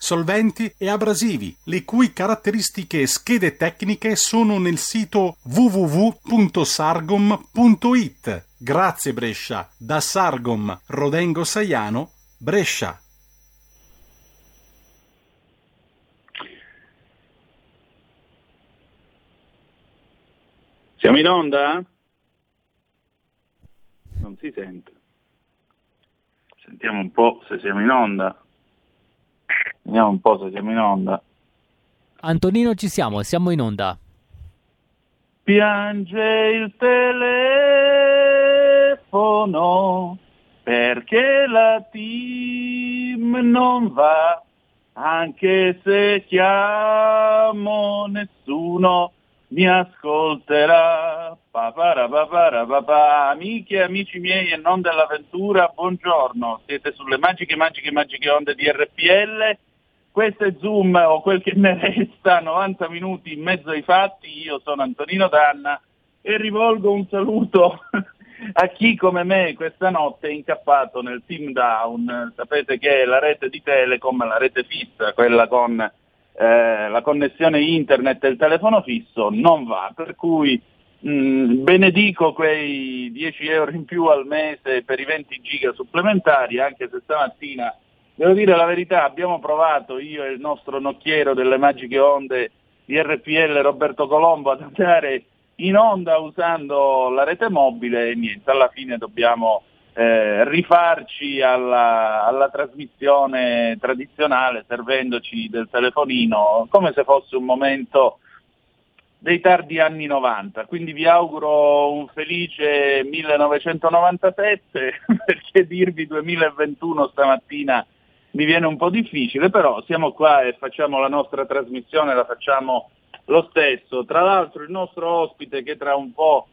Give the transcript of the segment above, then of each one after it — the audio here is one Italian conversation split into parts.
solventi e abrasivi, le cui caratteristiche e schede tecniche sono nel sito www.sargom.it. Grazie Brescia, da Sargom Rodengo Saiano, Brescia. Siamo in onda? Non si sente. Sentiamo un po' se siamo in onda. Vediamo un po' se siamo in onda. Antonino ci siamo, siamo in onda. Piange il telefono perché la team non va, anche se chiamo nessuno mi ascolterà. Papara papara papà. Amiche e amici miei e non dell'avventura, buongiorno. Siete sulle magiche, magiche, magiche onde di RPL. Questo è Zoom o quel che ne resta, 90 minuti in mezzo ai fatti. Io sono Antonino Danna e rivolgo un saluto a chi come me questa notte è incappato nel team down. Sapete che la rete di Telecom, la rete fissa, quella con eh, la connessione internet e il telefono fisso, non va. Per cui mh, benedico quei 10 euro in più al mese per i 20 giga supplementari, anche se stamattina Devo dire la verità, abbiamo provato io e il nostro nocchiero delle magiche onde di RPL Roberto Colombo ad andare in onda usando la rete mobile e niente, alla fine dobbiamo eh, rifarci alla, alla trasmissione tradizionale servendoci del telefonino come se fosse un momento dei tardi anni 90, quindi vi auguro un felice 1997 perché dirvi 2021 stamattina mi viene un po' difficile, però siamo qua e facciamo la nostra trasmissione, la facciamo lo stesso. Tra l'altro il nostro ospite che tra un po'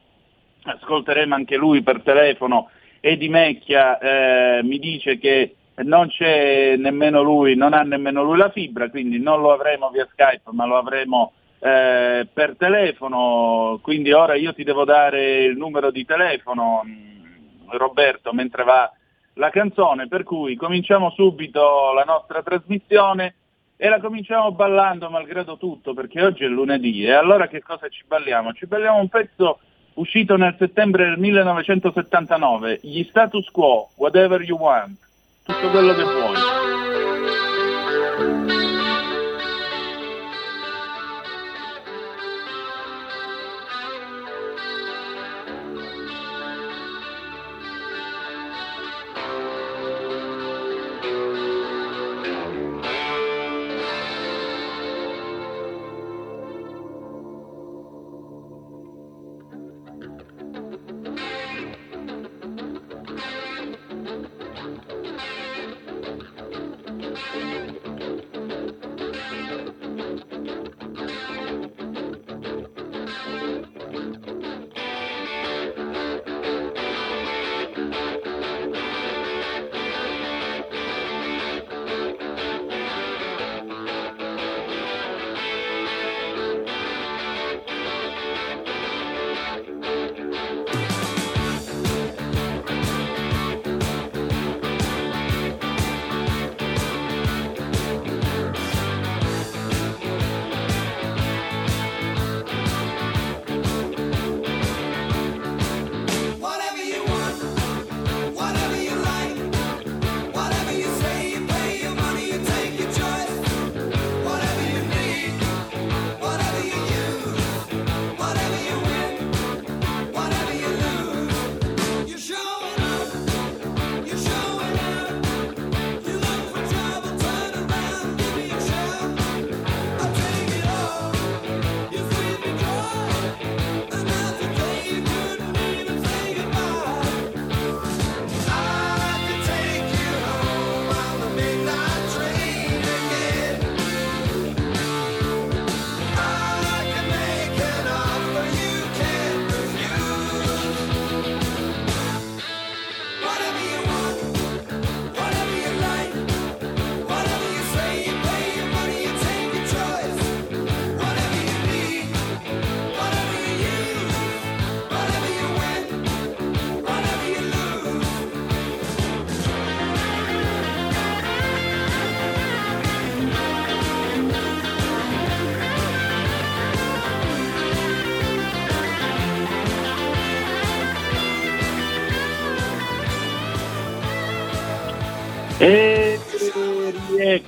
ascolteremo anche lui per telefono, Edi Mecchia, eh, mi dice che non c'è nemmeno lui, non ha nemmeno lui la fibra, quindi non lo avremo via Skype, ma lo avremo eh, per telefono, quindi ora io ti devo dare il numero di telefono, Roberto, mentre va la canzone, per cui cominciamo subito la nostra trasmissione e la cominciamo ballando malgrado tutto perché oggi è lunedì e allora che cosa ci balliamo? Ci balliamo un pezzo uscito nel settembre del 1979, gli status quo, whatever you want, tutto quello che vuoi.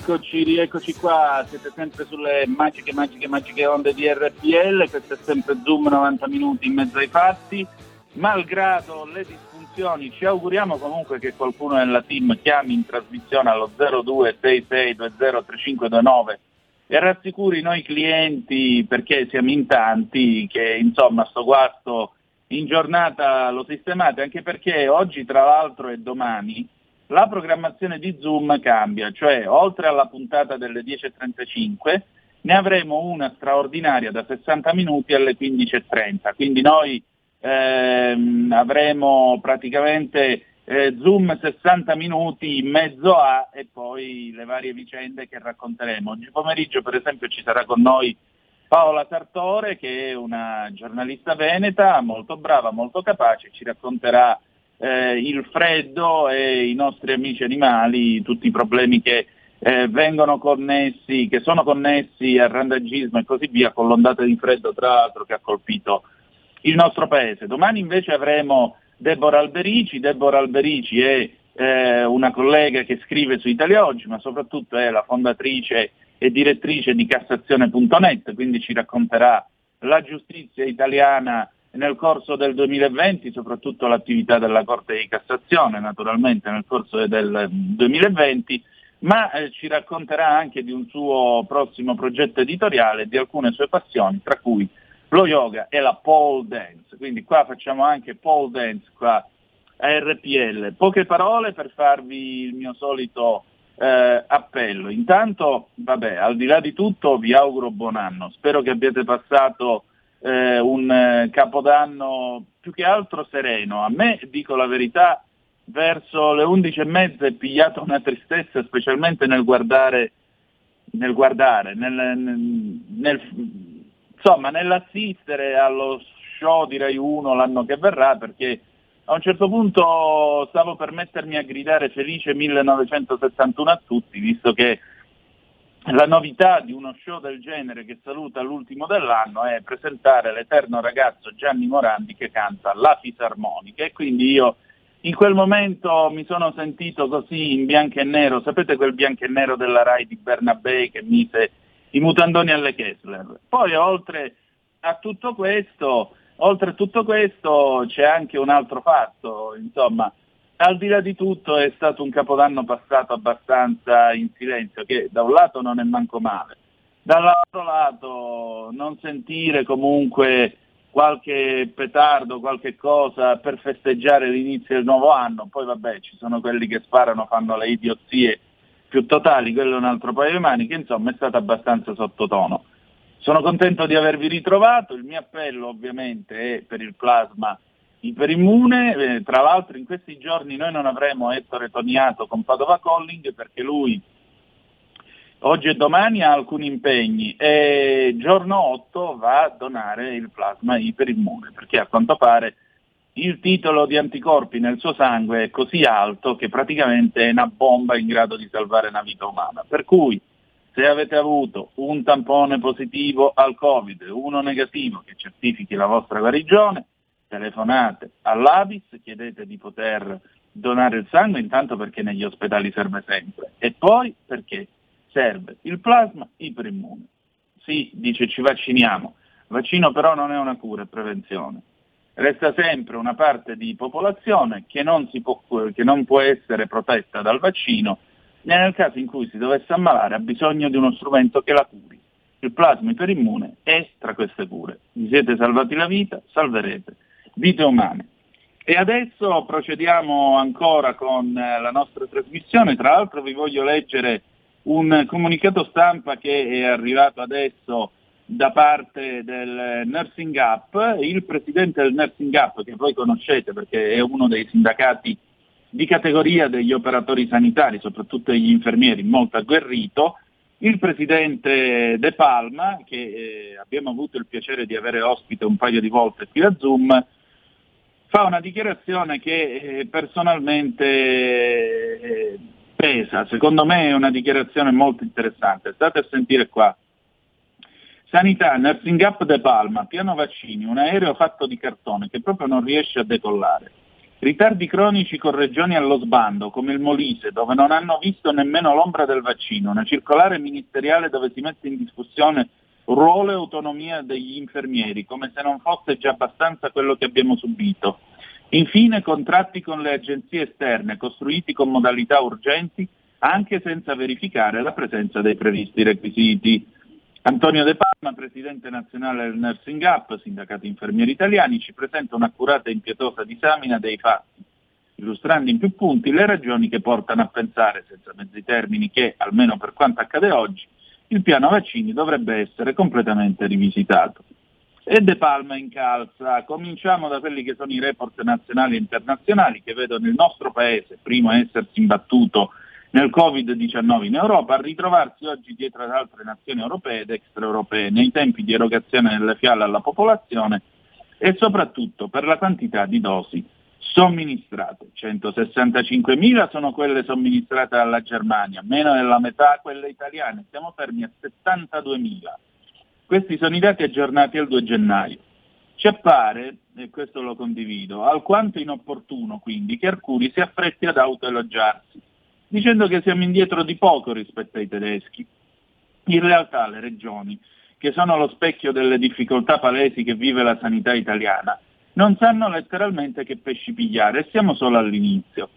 Rieccoci, rieccoci qua, siete sempre sulle magiche, magiche, magiche onde di RPL, questo è sempre Zoom 90 minuti in mezzo ai fatti, malgrado le disfunzioni ci auguriamo comunque che qualcuno nella team chiami in trasmissione allo 0266203529 e rassicuri noi clienti perché siamo in tanti che insomma sto guasto in giornata lo sistemate anche perché oggi tra l'altro e domani la programmazione di Zoom cambia, cioè oltre alla puntata delle 10.35 ne avremo una straordinaria da 60 minuti alle 15.30, quindi noi ehm, avremo praticamente eh, Zoom 60 minuti in mezzo a e poi le varie vicende che racconteremo. Oggi pomeriggio per esempio ci sarà con noi Paola Sartore che è una giornalista veneta molto brava, molto capace, ci racconterà eh, il freddo e i nostri amici animali, tutti i problemi che eh, vengono connessi, che sono connessi al randagismo e così via, con l'ondata di freddo tra l'altro che ha colpito il nostro paese. Domani invece avremo Deborah Alberici, Deborah Alberici è eh, una collega che scrive su Italia Oggi, ma soprattutto è la fondatrice e direttrice di Cassazione.net, quindi ci racconterà la giustizia italiana nel corso del 2020, soprattutto l'attività della Corte di Cassazione naturalmente nel corso del 2020, ma eh, ci racconterà anche di un suo prossimo progetto editoriale e di alcune sue passioni, tra cui lo yoga e la pole dance. Quindi qua facciamo anche pole dance qua a RPL. Poche parole per farvi il mio solito eh, appello. Intanto, vabbè, al di là di tutto vi auguro buon anno. Spero che abbiate passato eh, un eh, capodanno più che altro sereno. A me, dico la verità, verso le undici e mezza è pigliata una tristezza, specialmente nel guardare, nel guardare, nel, nel, nel, insomma, nell'assistere allo show di Rai 1 l'anno che verrà, perché a un certo punto stavo per mettermi a gridare felice 1971 a tutti, visto che la novità di uno show del genere che saluta l'ultimo dell'anno è presentare l'eterno ragazzo Gianni Morandi che canta la fisarmonica e quindi io in quel momento mi sono sentito così in bianco e nero, sapete quel bianco e nero della Rai di Bernabé che mise i mutandoni alle Kessler. Poi oltre a tutto questo, oltre a tutto questo c'è anche un altro fatto, insomma, al di là di tutto è stato un capodanno passato abbastanza in silenzio, che da un lato non è manco male, dall'altro lato non sentire comunque qualche petardo, qualche cosa per festeggiare l'inizio del nuovo anno, poi vabbè ci sono quelli che sparano, fanno le idiozie più totali, quello è un altro paio di maniche, insomma è stato abbastanza sottotono. Sono contento di avervi ritrovato, il mio appello ovviamente è per il plasma iperimmune, eh, tra l'altro in questi giorni noi non avremo Ettore Toniato con Padova Colling perché lui oggi e domani ha alcuni impegni e giorno 8 va a donare il plasma iperimmune perché a quanto pare il titolo di anticorpi nel suo sangue è così alto che praticamente è una bomba in grado di salvare una vita umana. Per cui se avete avuto un tampone positivo al Covid, uno negativo che certifichi la vostra guarigione, telefonate all'Avis, chiedete di poter donare il sangue, intanto perché negli ospedali serve sempre, e poi perché serve il plasma iperimmune. Sì, dice ci vacciniamo, vaccino però non è una cura, è prevenzione. Resta sempre una parte di popolazione che non, può, che non può essere protetta dal vaccino e nel caso in cui si dovesse ammalare ha bisogno di uno strumento che la curi. Il plasma iperimmune è tra queste cure. Vi siete salvati la vita, salverete vite umane. E adesso procediamo ancora con eh, la nostra trasmissione, tra l'altro vi voglio leggere un comunicato stampa che è arrivato adesso da parte del Nursing Up, il presidente del Nursing Up, che voi conoscete perché è uno dei sindacati di categoria degli operatori sanitari, soprattutto degli infermieri, molto agguerrito, il presidente De Palma, che eh, abbiamo avuto il piacere di avere ospite un paio di volte qui a Zoom, fa una dichiarazione che eh, personalmente eh, pesa, secondo me è una dichiarazione molto interessante, state a sentire qua. Sanità, nursing up De Palma, piano vaccini, un aereo fatto di cartone che proprio non riesce a decollare. Ritardi cronici con regioni allo sbando, come il Molise, dove non hanno visto nemmeno l'ombra del vaccino, una circolare ministeriale dove si mette in discussione ruolo e autonomia degli infermieri, come se non fosse già abbastanza quello che abbiamo subito. Infine contratti con le agenzie esterne, costruiti con modalità urgenti, anche senza verificare la presenza dei previsti requisiti. Antonio De Palma, presidente nazionale del Nursing Up, sindacato infermieri italiani, ci presenta un'accurata e impietosa disamina dei fatti, illustrando in più punti le ragioni che portano a pensare, senza mezzi termini, che, almeno per quanto accade oggi, il piano vaccini dovrebbe essere completamente rivisitato. E De Palma incalza. Cominciamo da quelli che sono i report nazionali e internazionali che vedono il nostro paese, primo a essersi imbattuto nel Covid-19 in Europa, a ritrovarsi oggi dietro ad altre nazioni europee ed extraeuropee nei tempi di erogazione delle fiale alla popolazione e soprattutto per la quantità di dosi somministrate. 165.000 sono quelle somministrate dalla Germania, meno della metà quelle italiane, siamo fermi a 72.000. Questi sono i dati aggiornati al 2 gennaio. Ci appare, e questo lo condivido, alquanto inopportuno quindi che Arcuri si affretti ad autoelogiarsi dicendo che siamo indietro di poco rispetto ai tedeschi. In realtà le regioni, che sono lo specchio delle difficoltà palesi che vive la sanità italiana, non sanno letteralmente che pesci pigliare e siamo solo all'inizio.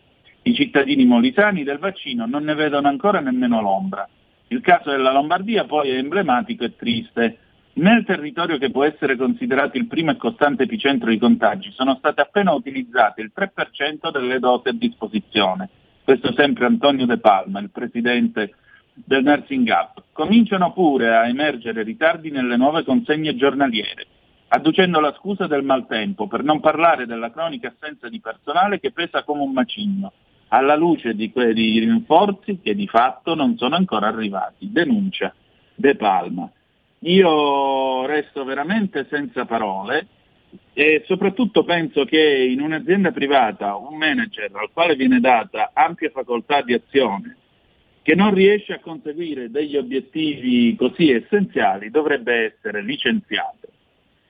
I cittadini molisani del vaccino non ne vedono ancora nemmeno l'ombra. Il caso della Lombardia poi è emblematico e triste. Nel territorio che può essere considerato il primo e costante epicentro di contagi sono state appena utilizzate il 3% delle dosi a disposizione questo sempre Antonio De Palma, il presidente del Nursing Up, cominciano pure a emergere ritardi nelle nuove consegne giornaliere, adducendo la scusa del maltempo, per non parlare della cronica assenza di personale che pesa come un macigno, alla luce di quei rinforzi che di fatto non sono ancora arrivati. Denuncia De Palma. Io resto veramente senza parole e soprattutto penso che in un'azienda privata un manager al quale viene data ampia facoltà di azione che non riesce a conseguire degli obiettivi così essenziali dovrebbe essere licenziato.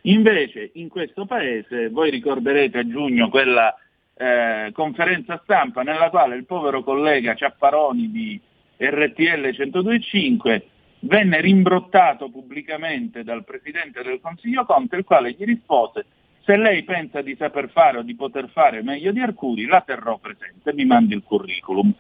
Invece in questo paese, voi ricorderete a giugno quella eh, conferenza stampa nella quale il povero collega Ciapparoni di RTL 1025 venne rimbrottato pubblicamente dal Presidente del Consiglio Conte, il quale gli rispose se lei pensa di saper fare o di poter fare meglio di Arcuri, la terrò presente, mi mandi il curriculum.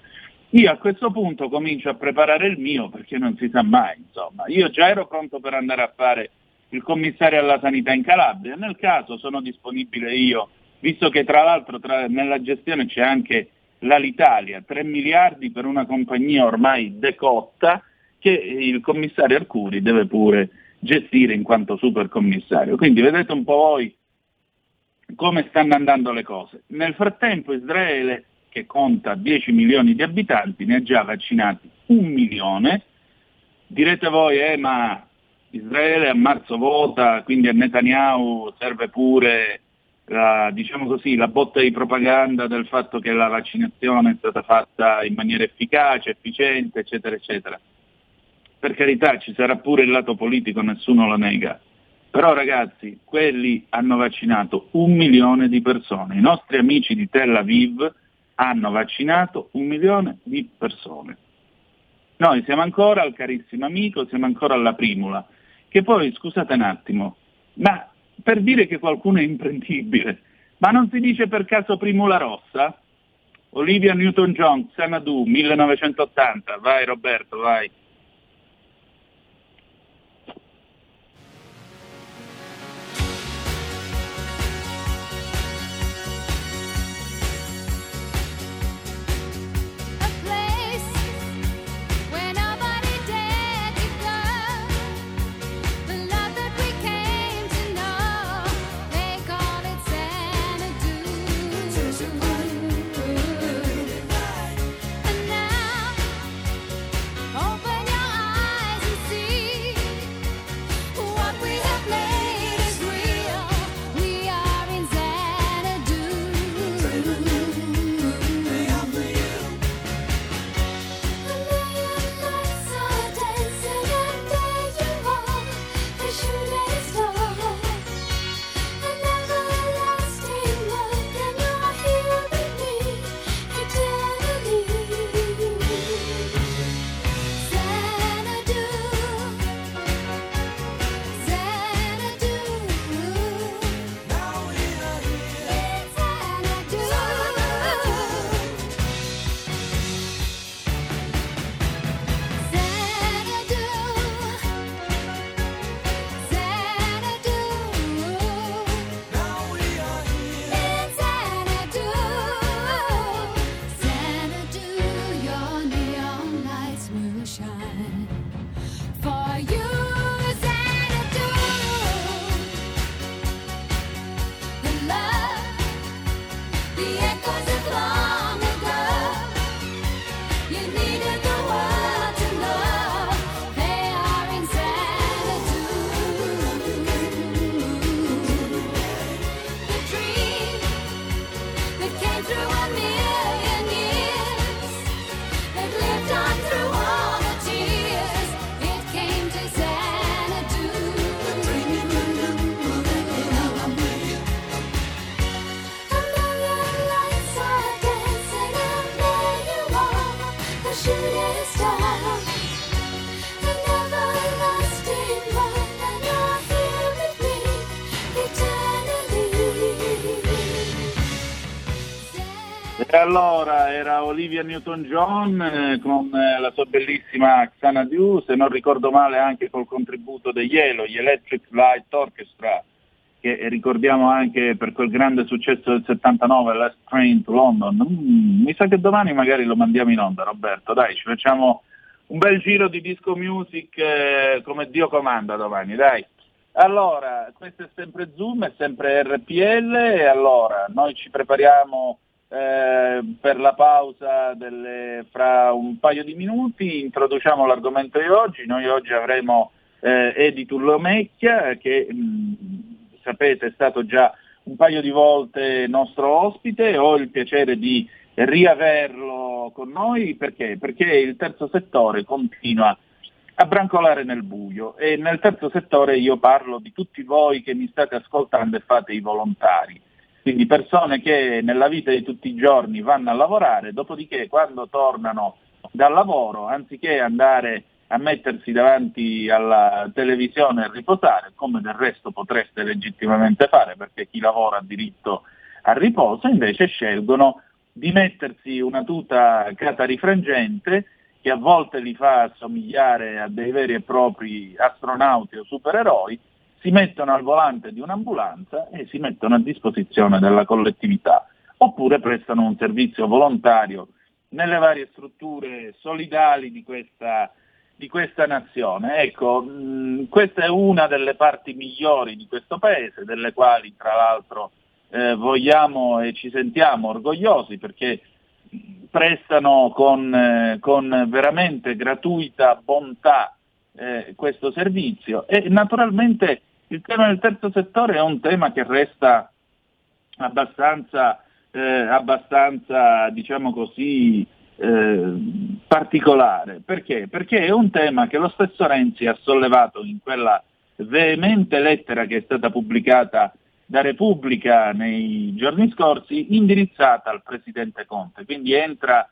Io a questo punto comincio a preparare il mio perché non si sa mai, insomma. Io già ero pronto per andare a fare il commissario alla sanità in Calabria, nel caso sono disponibile io, visto che tra l'altro tra, nella gestione c'è anche l'Alitalia, 3 miliardi per una compagnia ormai decotta che il commissario Arcuri deve pure gestire in quanto supercommissario. Quindi vedete un po' voi come stanno andando le cose. Nel frattempo Israele, che conta 10 milioni di abitanti, ne ha già vaccinati un milione. Direte voi, eh, ma Israele a marzo vota, quindi a Netanyahu serve pure la, diciamo così, la botta di propaganda del fatto che la vaccinazione è stata fatta in maniera efficace, efficiente, eccetera, eccetera per carità ci sarà pure il lato politico, nessuno lo nega. Però ragazzi, quelli hanno vaccinato un milione di persone. I nostri amici di Tel Aviv hanno vaccinato un milione di persone. Noi siamo ancora al carissimo amico, siamo ancora alla primula. Che poi, scusate un attimo, ma per dire che qualcuno è imprendibile, ma non si dice per caso primula rossa? Olivia Newton-John, Sanadu, 1980, vai Roberto, vai. Era Olivia Newton-John eh, con eh, la sua bellissima Xanadu, se non ricordo male anche col contributo degli Elo, gli Electric Light Orchestra, che ricordiamo anche per quel grande successo del 79, Last Train to London. Mm, mi sa che domani magari lo mandiamo in onda, Roberto. Dai, ci facciamo un bel giro di disco music eh, come Dio comanda domani, dai. Allora, questo è sempre Zoom, è sempre RPL e allora noi ci prepariamo eh, per la pausa delle, fra un paio di minuti, introduciamo l'argomento di oggi, noi oggi avremo eh, Edi Tullomecchia che mh, mm, sapete è stato già un paio di volte nostro ospite, ho il piacere di riaverlo con noi. Perché? Perché il terzo settore continua a brancolare nel buio. E nel terzo settore io parlo di tutti voi che mi state ascoltando e fate i volontari quindi persone che nella vita di tutti i giorni vanno a lavorare, dopodiché quando tornano dal lavoro, anziché andare a mettersi davanti alla televisione e riposare, come del resto potreste legittimamente fare perché chi lavora ha diritto al riposo, invece scelgono di mettersi una tuta catarifrangente che a volte li fa assomigliare a dei veri e propri astronauti o supereroi si mettono al volante di un'ambulanza e si mettono a disposizione della collettività, oppure prestano un servizio volontario nelle varie strutture solidali di questa, di questa nazione. Ecco, mh, questa è una delle parti migliori di questo paese, delle quali tra l'altro eh, vogliamo e ci sentiamo orgogliosi perché prestano con, eh, con veramente gratuita bontà eh, questo servizio e naturalmente il tema del terzo settore è un tema che resta abbastanza, eh, abbastanza diciamo così, eh, particolare. Perché? Perché è un tema che lo stesso Renzi ha sollevato in quella veemente lettera che è stata pubblicata da Repubblica nei giorni scorsi, indirizzata al Presidente Conte. Quindi entra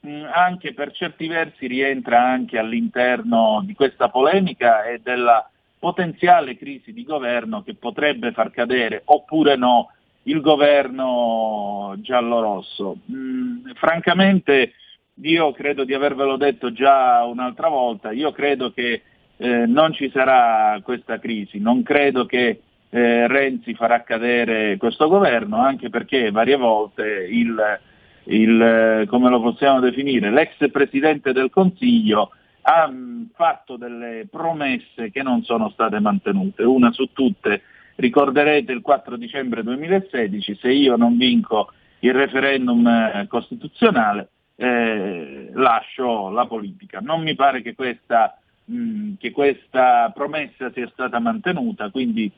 mh, anche per certi versi rientra anche all'interno di questa polemica e della potenziale crisi di governo che potrebbe far cadere oppure no il governo giallo-rosso. Mm, francamente io credo di avervelo detto già un'altra volta, io credo che eh, non ci sarà questa crisi, non credo che eh, Renzi farà cadere questo governo, anche perché varie volte il, il, come lo possiamo definire, l'ex Presidente del Consiglio ha fatto delle promesse che non sono state mantenute. Una su tutte, ricorderete il 4 dicembre 2016, se io non vinco il referendum eh, costituzionale eh, lascio la politica. Non mi pare che questa, mh, che questa promessa sia stata mantenuta, quindi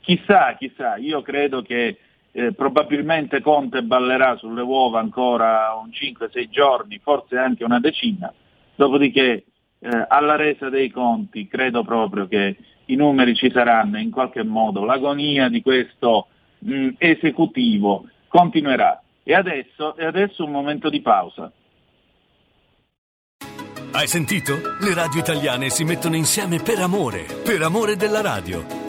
chissà, chissà, io credo che eh, probabilmente Conte ballerà sulle uova ancora un 5-6 giorni, forse anche una decina, Dopodiché eh, alla resa dei conti credo proprio che i numeri ci saranno in qualche modo, l'agonia di questo mh, esecutivo continuerà. E adesso, e adesso un momento di pausa. Hai sentito? Le radio italiane si mettono insieme per amore, per amore della radio.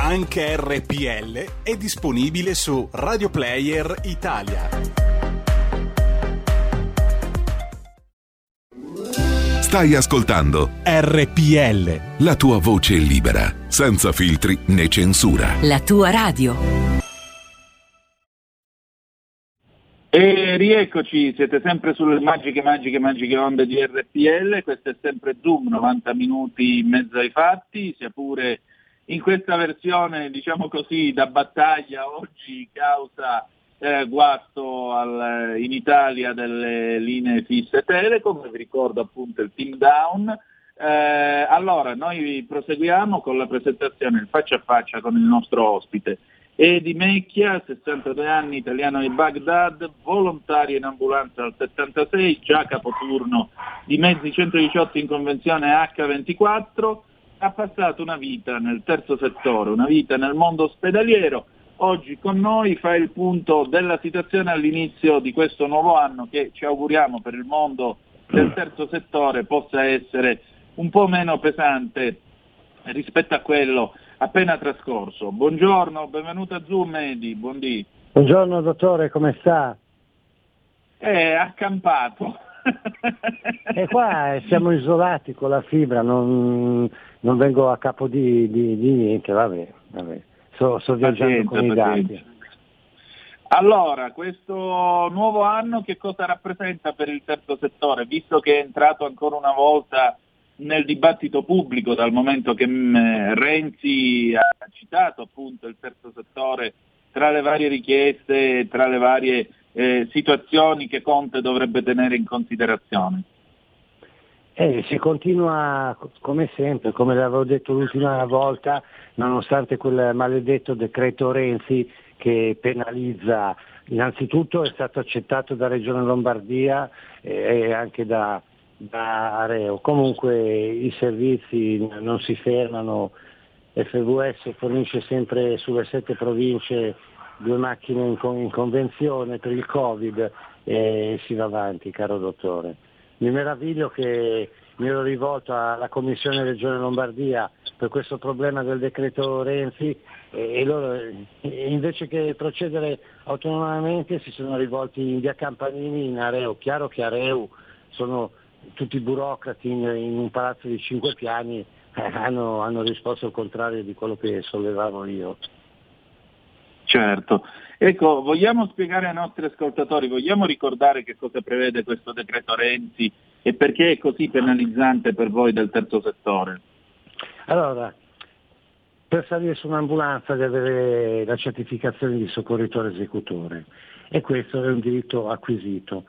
Anche RPL è disponibile su Radio Player Italia. Stai ascoltando RPL. La tua voce libera, senza filtri né censura. La tua radio. E rieccoci, siete sempre sulle magiche, magiche, magiche onde di RPL, questo è sempre Zoom, 90 minuti in mezzo ai fatti, sia pure in questa versione, diciamo così, da battaglia oggi causa eh, guasto al, in Italia delle linee fisse Telecom, vi ricordo appunto il team down. Eh, allora, noi proseguiamo con la presentazione, faccia a faccia con il nostro ospite Edi Mecchia, 62 anni, italiano di Baghdad, volontario in ambulanza al 76, già capoturno di mezzi 118 in convenzione H24, ha passato una vita nel terzo settore, una vita nel mondo ospedaliero. Oggi con noi fa il punto della situazione all'inizio di questo nuovo anno che ci auguriamo per il mondo del terzo settore possa essere un po' meno pesante rispetto a quello appena trascorso. Buongiorno, benvenuto a Zoom Edi, buondì. Buongiorno dottore, come sta? È accampato. e qua siamo isolati con la fibra, non, non vengo a capo di, di, di niente, vabbè, vabbè. Sto, sto viaggiando con i dati. Allora, questo nuovo anno che cosa rappresenta per il terzo settore, visto che è entrato ancora una volta nel dibattito pubblico dal momento che mm, Renzi ha citato appunto il terzo settore tra le varie richieste, tra le varie eh, situazioni che Conte dovrebbe tenere in considerazione? Eh, si continua come sempre, come l'avevo detto l'ultima volta, nonostante quel maledetto decreto Renzi che penalizza, innanzitutto è stato accettato da Regione Lombardia e anche da, da Areo. Comunque i servizi non si fermano, FVS fornisce sempre sulle sette province due macchine in, con- in convenzione per il Covid e si va avanti, caro dottore. Mi meraviglio che mi ero rivolto alla Commissione Regione Lombardia per questo problema del decreto Renzi e, loro invece che procedere autonomamente si sono rivolti in via Campanini in Areo. Chiaro che Areu sono tutti burocrati in, in un palazzo di cinque piani eh, hanno, hanno risposto al contrario di quello che sollevavo io. Certo. Ecco, vogliamo spiegare ai nostri ascoltatori, vogliamo ricordare che cosa prevede questo decreto Renzi e perché è così penalizzante per voi del terzo settore? Allora, per salire su un'ambulanza deve avere la certificazione di soccorritore esecutore e questo è un diritto acquisito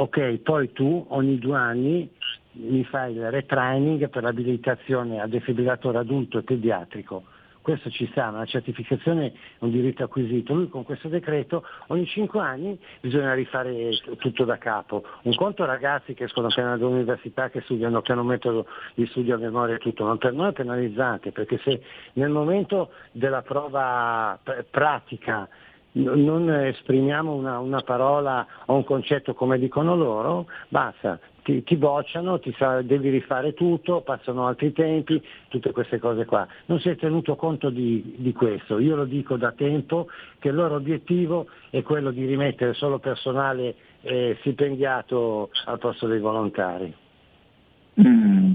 ok, poi tu ogni due anni mi fai il retraining per l'abilitazione a defibrillatore adulto e pediatrico. Questo ci sta, una certificazione è un diritto acquisito. Lui con questo decreto ogni cinque anni bisogna rifare tutto da capo. Un conto ragazzi che escono appena dall'università, che studiano, che hanno un metodo di studio a memoria e tutto, ma per noi è penalizzante, perché se nel momento della prova pratica non esprimiamo una, una, parola o un concetto come dicono loro, basta, ti, ti bocciano, ti sa, devi rifare tutto, passano altri tempi, tutte queste cose qua. Non si è tenuto conto di, di questo, io lo dico da tempo che il loro obiettivo è quello di rimettere solo personale eh, stipendiato al posto dei volontari. Mm.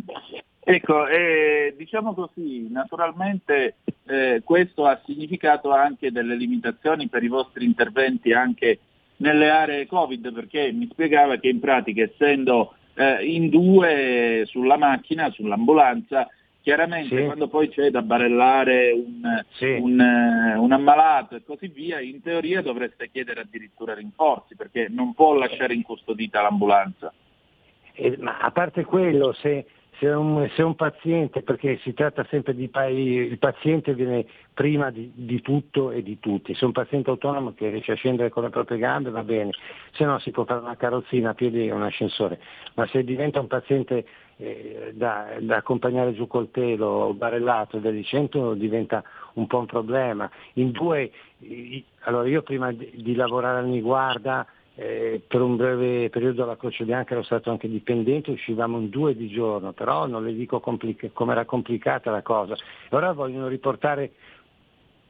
Ecco, eh, diciamo così, naturalmente eh, questo ha significato anche delle limitazioni per i vostri interventi anche nelle aree Covid, perché mi spiegava che in pratica essendo eh, in due sulla macchina, sull'ambulanza, chiaramente sì. quando poi c'è da barellare un, sì. un, uh, un, ammalato e così via, in teoria dovreste chiedere addirittura rinforzi, perché non può lasciare incustodita l'ambulanza. Eh, ma a parte quello, se se un, se un, paziente, perché si tratta sempre di il paziente viene prima di, di, tutto e di tutti, se un paziente autonomo che riesce a scendere con le proprie gambe va bene, se no si può fare una carrozzina a piedi e un ascensore, ma se diventa un paziente eh, da, da, accompagnare giù col pelo, barellato da di 100 diventa un po' un problema. In due, allora io prima di, di lavorare al Niguarda eh, per un breve periodo alla Croce Bianca ero stato anche dipendente, uscivamo in due di giorno, però non le dico complica- come era complicata la cosa. E ora vogliono riportare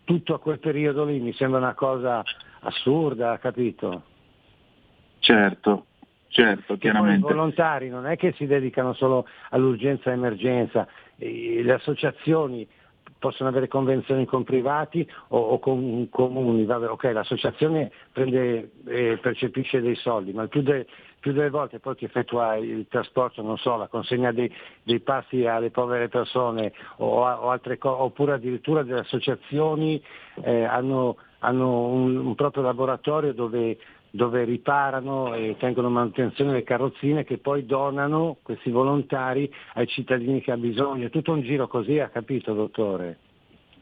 tutto a quel periodo lì, mi sembra una cosa assurda, capito? Certo, certo, chiaramente. I volontari non è che si dedicano solo all'urgenza e emergenza, le associazioni possono avere convenzioni con privati o, o con comuni, Vabbè, ok, l'associazione prende, eh, percepisce dei soldi, ma più, de, più, delle volte poi chi effettua il trasporto, non so, la consegna dei, dei passi alle povere persone o, o altre cose, oppure addirittura delle associazioni eh, hanno, hanno un, un proprio laboratorio dove dove riparano e tengono manutenzione delle carrozzine che poi donano questi volontari ai cittadini che hanno bisogno. È tutto un giro così, ha capito dottore?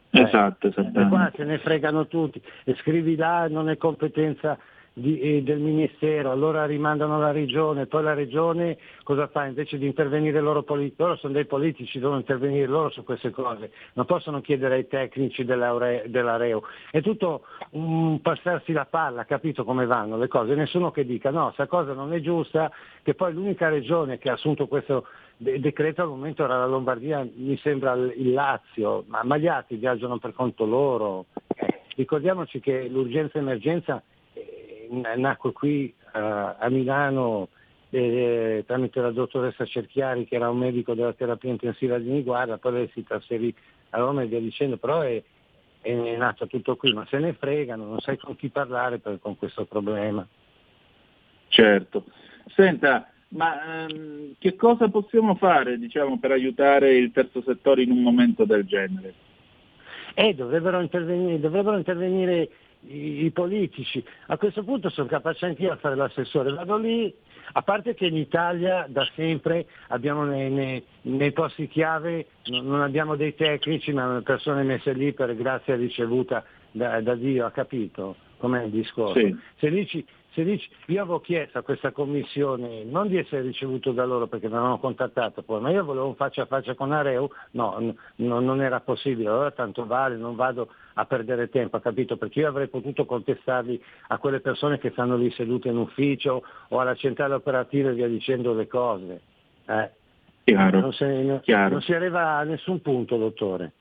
Esatto, esatto. E qua se ne fregano tutti, e scrivi là non è competenza di, eh, del Ministero, allora rimandano alla Regione, poi la Regione cosa fa? Invece di intervenire loro politici, loro sono dei politici, devono intervenire loro su queste cose, non possono chiedere ai tecnici dell'Areo. È tutto un passarsi la palla, capito come vanno le cose? Nessuno che dica no, questa cosa non è giusta, che poi l'unica regione che ha assunto questo decreto al momento era la Lombardia, mi sembra il Lazio, ma, ma gli altri viaggiano per conto loro. Ricordiamoci che l'urgenza emergenza nacque qui uh, a Milano eh, tramite la dottoressa Cerchiari che era un medico della terapia intensiva di Niguarda, poi lei si trasferì a Roma e via dicendo, però è, è nato tutto qui, ma se ne fregano, non sai con chi parlare per, con questo problema. Certo. Senta, ma ehm, che cosa possiamo fare diciamo, per aiutare il terzo settore in un momento del genere? Eh, dovrebbero intervenire, dovrebbero intervenire i, i, politici. A questo punto sono capace anch'io a fare l'assessore. Vado lì, a parte che in Italia da sempre abbiamo nei, nei, nei posti chiave, non abbiamo dei tecnici, ma persone messe lì per grazia ricevuta da, da Dio, ha capito com'è il discorso? Sì. Se dici, se dici, io avevo chiesto a questa commissione non di essere ricevuto da loro perché mi avevano contattato poi, ma io volevo un faccia a faccia con Areu, no, n- non era possibile, allora tanto vale, non vado a perdere tempo, ha capito? Perché io avrei potuto contestarli a quelle persone che stanno lì sedute in ufficio o alla centrale operativa e via dicendo le cose. Eh. Chiaro, non, si, non, non si arriva a nessun punto, dottore.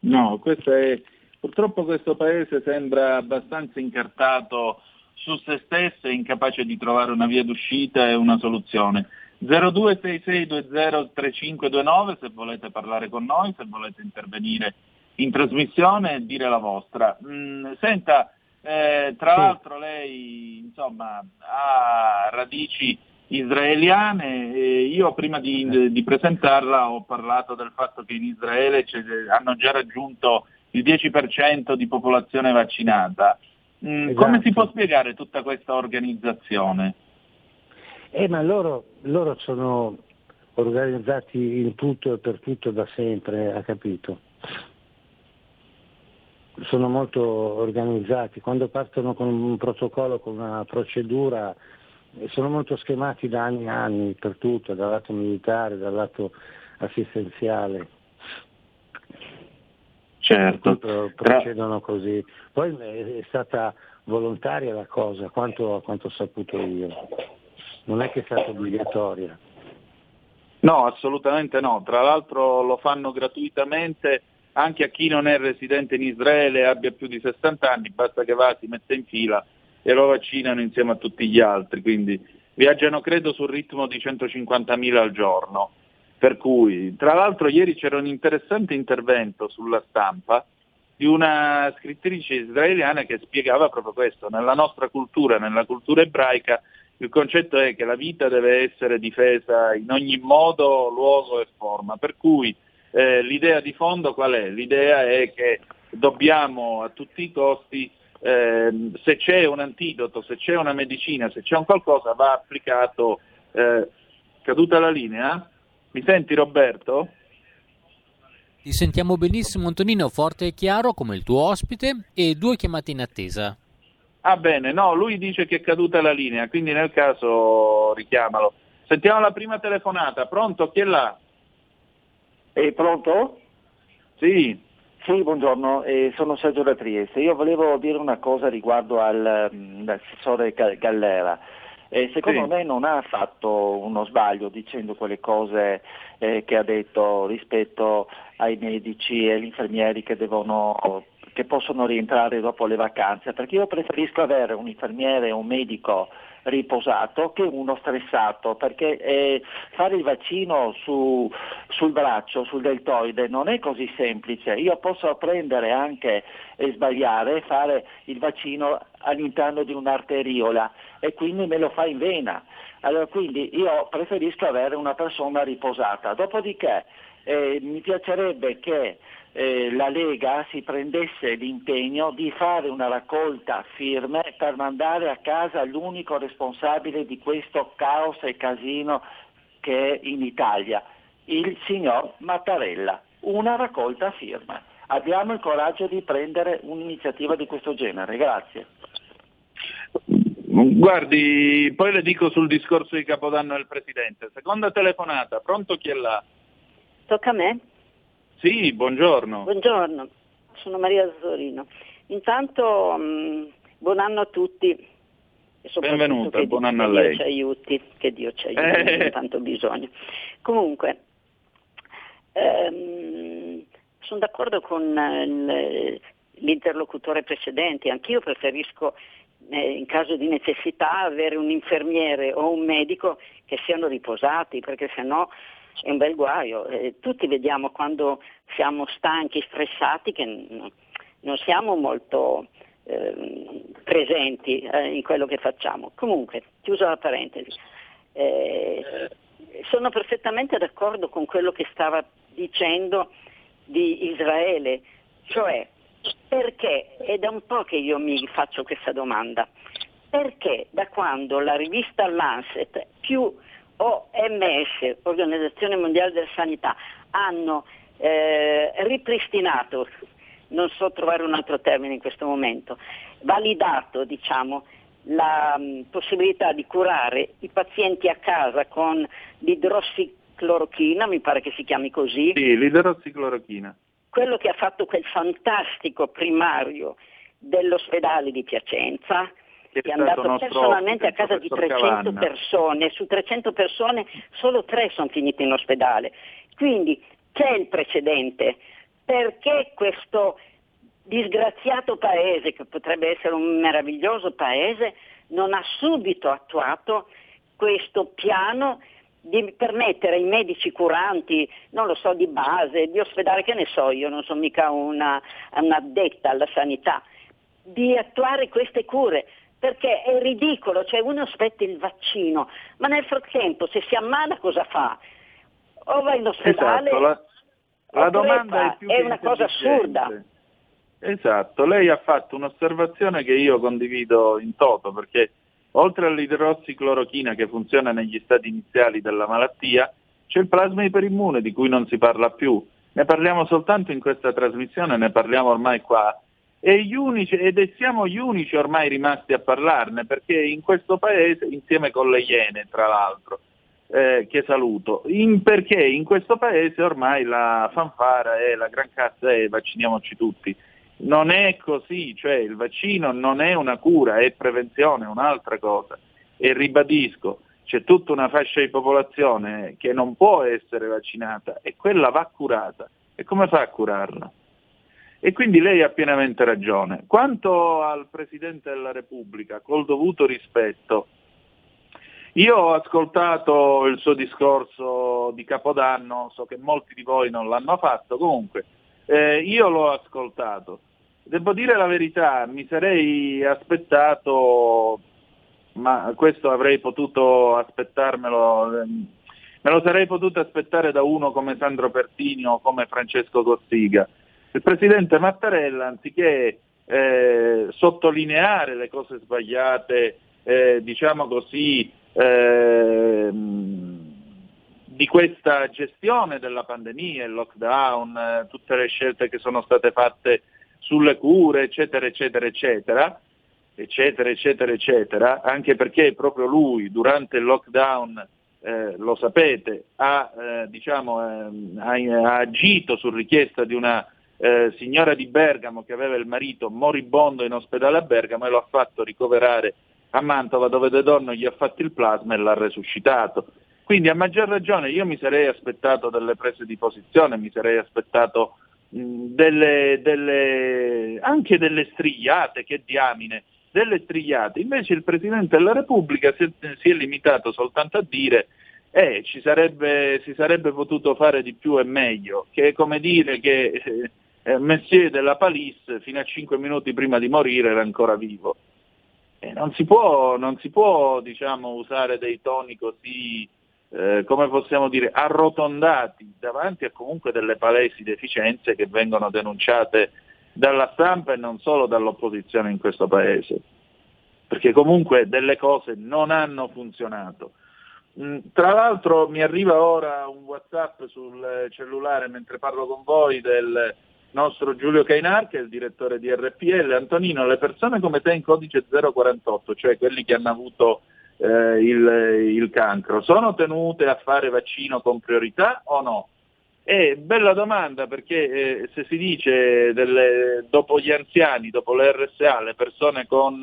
No, questo è, purtroppo questo paese sembra abbastanza incartato su se stesso e incapace di trovare una via d'uscita e una soluzione. 0266203529 se volete parlare con noi, se volete intervenire in trasmissione e dire la vostra. Mm, senta, eh, tra sì. l'altro lei insomma, ha radici israeliane e io prima di, di, presentarla ho parlato del fatto che in Israele hanno già raggiunto il 10% di popolazione vaccinata. Mm, esatto. Come si può spiegare tutta questa organizzazione? Eh, ma loro, loro sono organizzati in tutto e per tutto da sempre, ha capito? Sono molto organizzati, quando partono con un protocollo, con una procedura, sono molto schemati da anni e anni per tutto, dal lato militare, dal lato assistenziale. Certo. procedono così. Poi è stata volontaria la cosa, quanto, quanto ho saputo io. Non è che è stata obbligatoria. No, assolutamente no. Tra l'altro lo fanno gratuitamente anche a chi non è residente in Israele e abbia più di 60 anni, basta che va, si mette in fila e lo vaccinano insieme a tutti gli altri. Quindi viaggiano credo sul ritmo di 150.000 al giorno. Per cui, tra l'altro ieri c'era un interessante intervento sulla stampa di una scrittrice israeliana che spiegava proprio questo. Nella nostra cultura, nella cultura ebraica, il concetto è che la vita deve essere difesa in ogni modo, luogo e forma. Per cui eh, l'idea di fondo qual è? L'idea è che dobbiamo a tutti i costi, eh, se c'è un antidoto, se c'è una medicina, se c'è un qualcosa, va applicato. Eh, caduta la linea? Mi senti Roberto? Ti sentiamo benissimo Antonino, forte e chiaro come il tuo ospite e due chiamate in attesa. Ah bene, no, lui dice che è caduta la linea, quindi nel caso richiamalo. Sentiamo la prima telefonata, pronto? Chi è là? È pronto? Sì. Sì, buongiorno, eh, sono Sergio da Trieste. Io volevo dire una cosa riguardo all'assessore mm, Gallera. Eh, secondo sì. me non ha fatto uno sbaglio dicendo quelle cose eh, che ha detto rispetto ai medici e agli infermieri che, devono, che possono rientrare dopo le vacanze, perché io preferisco avere un infermiere o un medico riposato che uno stressato, perché eh, fare il vaccino su, sul braccio, sul deltoide, non è così semplice. Io posso prendere anche e sbagliare e fare il vaccino all'interno di un'arteriola e quindi me lo fa in vena. Allora, quindi io preferisco avere una persona riposata. Dopodiché eh, mi piacerebbe che eh, la Lega si prendesse l'impegno di fare una raccolta firme per mandare a casa l'unico responsabile di questo caos e casino che è in Italia, il signor Mattarella. Una raccolta firme. Abbiamo il coraggio di prendere un'iniziativa di questo genere. Grazie. Guardi, poi le dico sul discorso di Capodanno del Presidente. Seconda telefonata, pronto chi è là? Tocca a me? Sì, buongiorno. Buongiorno, sono Maria Zorino. Intanto mh, mm, buon anno a tutti. Benvenuta, buon anno a lei. Che Dio ci aiuti, che Dio ci aiuti, eh. tanto bisogno. Comunque, ehm, sono d'accordo con eh, l'interlocutore precedente, anch'io preferisco eh, in caso di necessità avere un infermiere o un medico che siano riposati, perché sennò è un bel guaio. Eh, tutti vediamo quando siamo stanchi, stressati, che non siamo molto eh, presenti eh, in quello che facciamo. Comunque, chiusa la parentesi, eh, sono perfettamente d'accordo con quello che stava dicendo di Israele, cioè perché, è da un po' che io mi faccio questa domanda, perché da quando la rivista Lancet più OMS, Organizzazione Mondiale della Sanità, hanno eh, ripristinato, non so trovare un altro termine in questo momento, validato diciamo, la mh, mm, possibilità di curare i pazienti a casa con l'idrossiclorochina, mi pare che si chiami così. Sì, l'idrossiclorochina quello che ha fatto quel fantastico primario dell'ospedale di Piacenza, che è andato personalmente a casa di 300 Cavanna. persone, su 300 persone solo tre sono finite in ospedale. Quindi c'è il precedente. Perché questo disgraziato paese, che potrebbe essere un meraviglioso paese, non ha subito attuato questo piano di permettere ai medici curanti, non lo so, di base, di ospedale, che ne so, io non sono mica una, un'addetta alla sanità, di attuare queste cure, perché è ridicolo, cioè uno aspetta il vaccino, ma nel frattempo se si ammala cosa fa? O va in ospedale esatto, la, la domanda è, più è una cosa assurda. Esatto, lei ha fatto un'osservazione che io condivido in toto, perché Oltre all'idrossiclorochina che funziona negli stati iniziali della malattia, c'è il plasma iperimmune di cui non si parla più. Ne parliamo soltanto in questa trasmissione, ne parliamo ormai qua. E unici, ed siamo gli unici ormai rimasti a parlarne, perché in questo paese, insieme con le Iene tra l'altro, eh, che saluto, in, perché in questo paese ormai la fanfara è, la gran cassa è vacciniamoci tutti. Non è così, cioè il vaccino non è una cura, è prevenzione, è un'altra cosa. E ribadisco, c'è tutta una fascia di popolazione che non può essere vaccinata e quella va curata. E come fa a curarla? E quindi lei ha pienamente ragione. Quanto al Presidente della Repubblica, col dovuto rispetto, io ho ascoltato il suo discorso di Capodanno, so che molti di voi non l'hanno fatto, comunque eh, io l'ho ascoltato. Devo dire la verità, mi sarei aspettato, ma questo avrei potuto aspettarmelo, ehm, me lo sarei potuto aspettare da uno come Sandro Pertini o come Francesco Cossiga. Il presidente Mattarella, anziché eh, sottolineare le cose sbagliate, eh, diciamo così, eh, di questa gestione della pandemia, il lockdown, eh, tutte le scelte che sono state fatte sulle cure, eccetera, eccetera, eccetera, eccetera, eccetera, eccetera, anche perché proprio lui durante il lockdown, eh, lo sapete, ha, eh, diciamo, eh, ha, ha, agito su richiesta di una eh, signora di Bergamo che aveva il marito moribondo in ospedale a Bergamo e lo ha fatto ricoverare a Mantova dove De Donno gli ha fatto il plasma e l'ha resuscitato. Quindi a maggior ragione io mi sarei aspettato delle prese di posizione, mi sarei aspettato delle, delle, anche delle strigliate, che diamine, delle strigliate. Invece il Presidente della Repubblica si è, si è limitato soltanto a dire eh, ci sarebbe, si sarebbe potuto fare di più e meglio, che è come dire che eh, eh Messier della Palisse fino a cinque minuti prima di morire era ancora vivo. Eh, non si può, non si può diciamo, usare dei toni così eh, come possiamo dire, arrotondati davanti a comunque delle palesi deficienze che vengono denunciate dalla stampa e non solo dall'opposizione in questo Paese, perché comunque delle cose non hanno funzionato. Mm, tra l'altro mi arriva ora un Whatsapp sul cellulare mentre parlo con voi del, nostro Giulio Cainar, che è il direttore di RPL. Antonino, le persone come te in codice 048, cioè quelli che hanno avuto eh, il, il, cancro, sono tenute a fare vaccino con priorità o no? È bella domanda perché eh, se si dice delle, dopo gli anziani, dopo le RSA, le persone con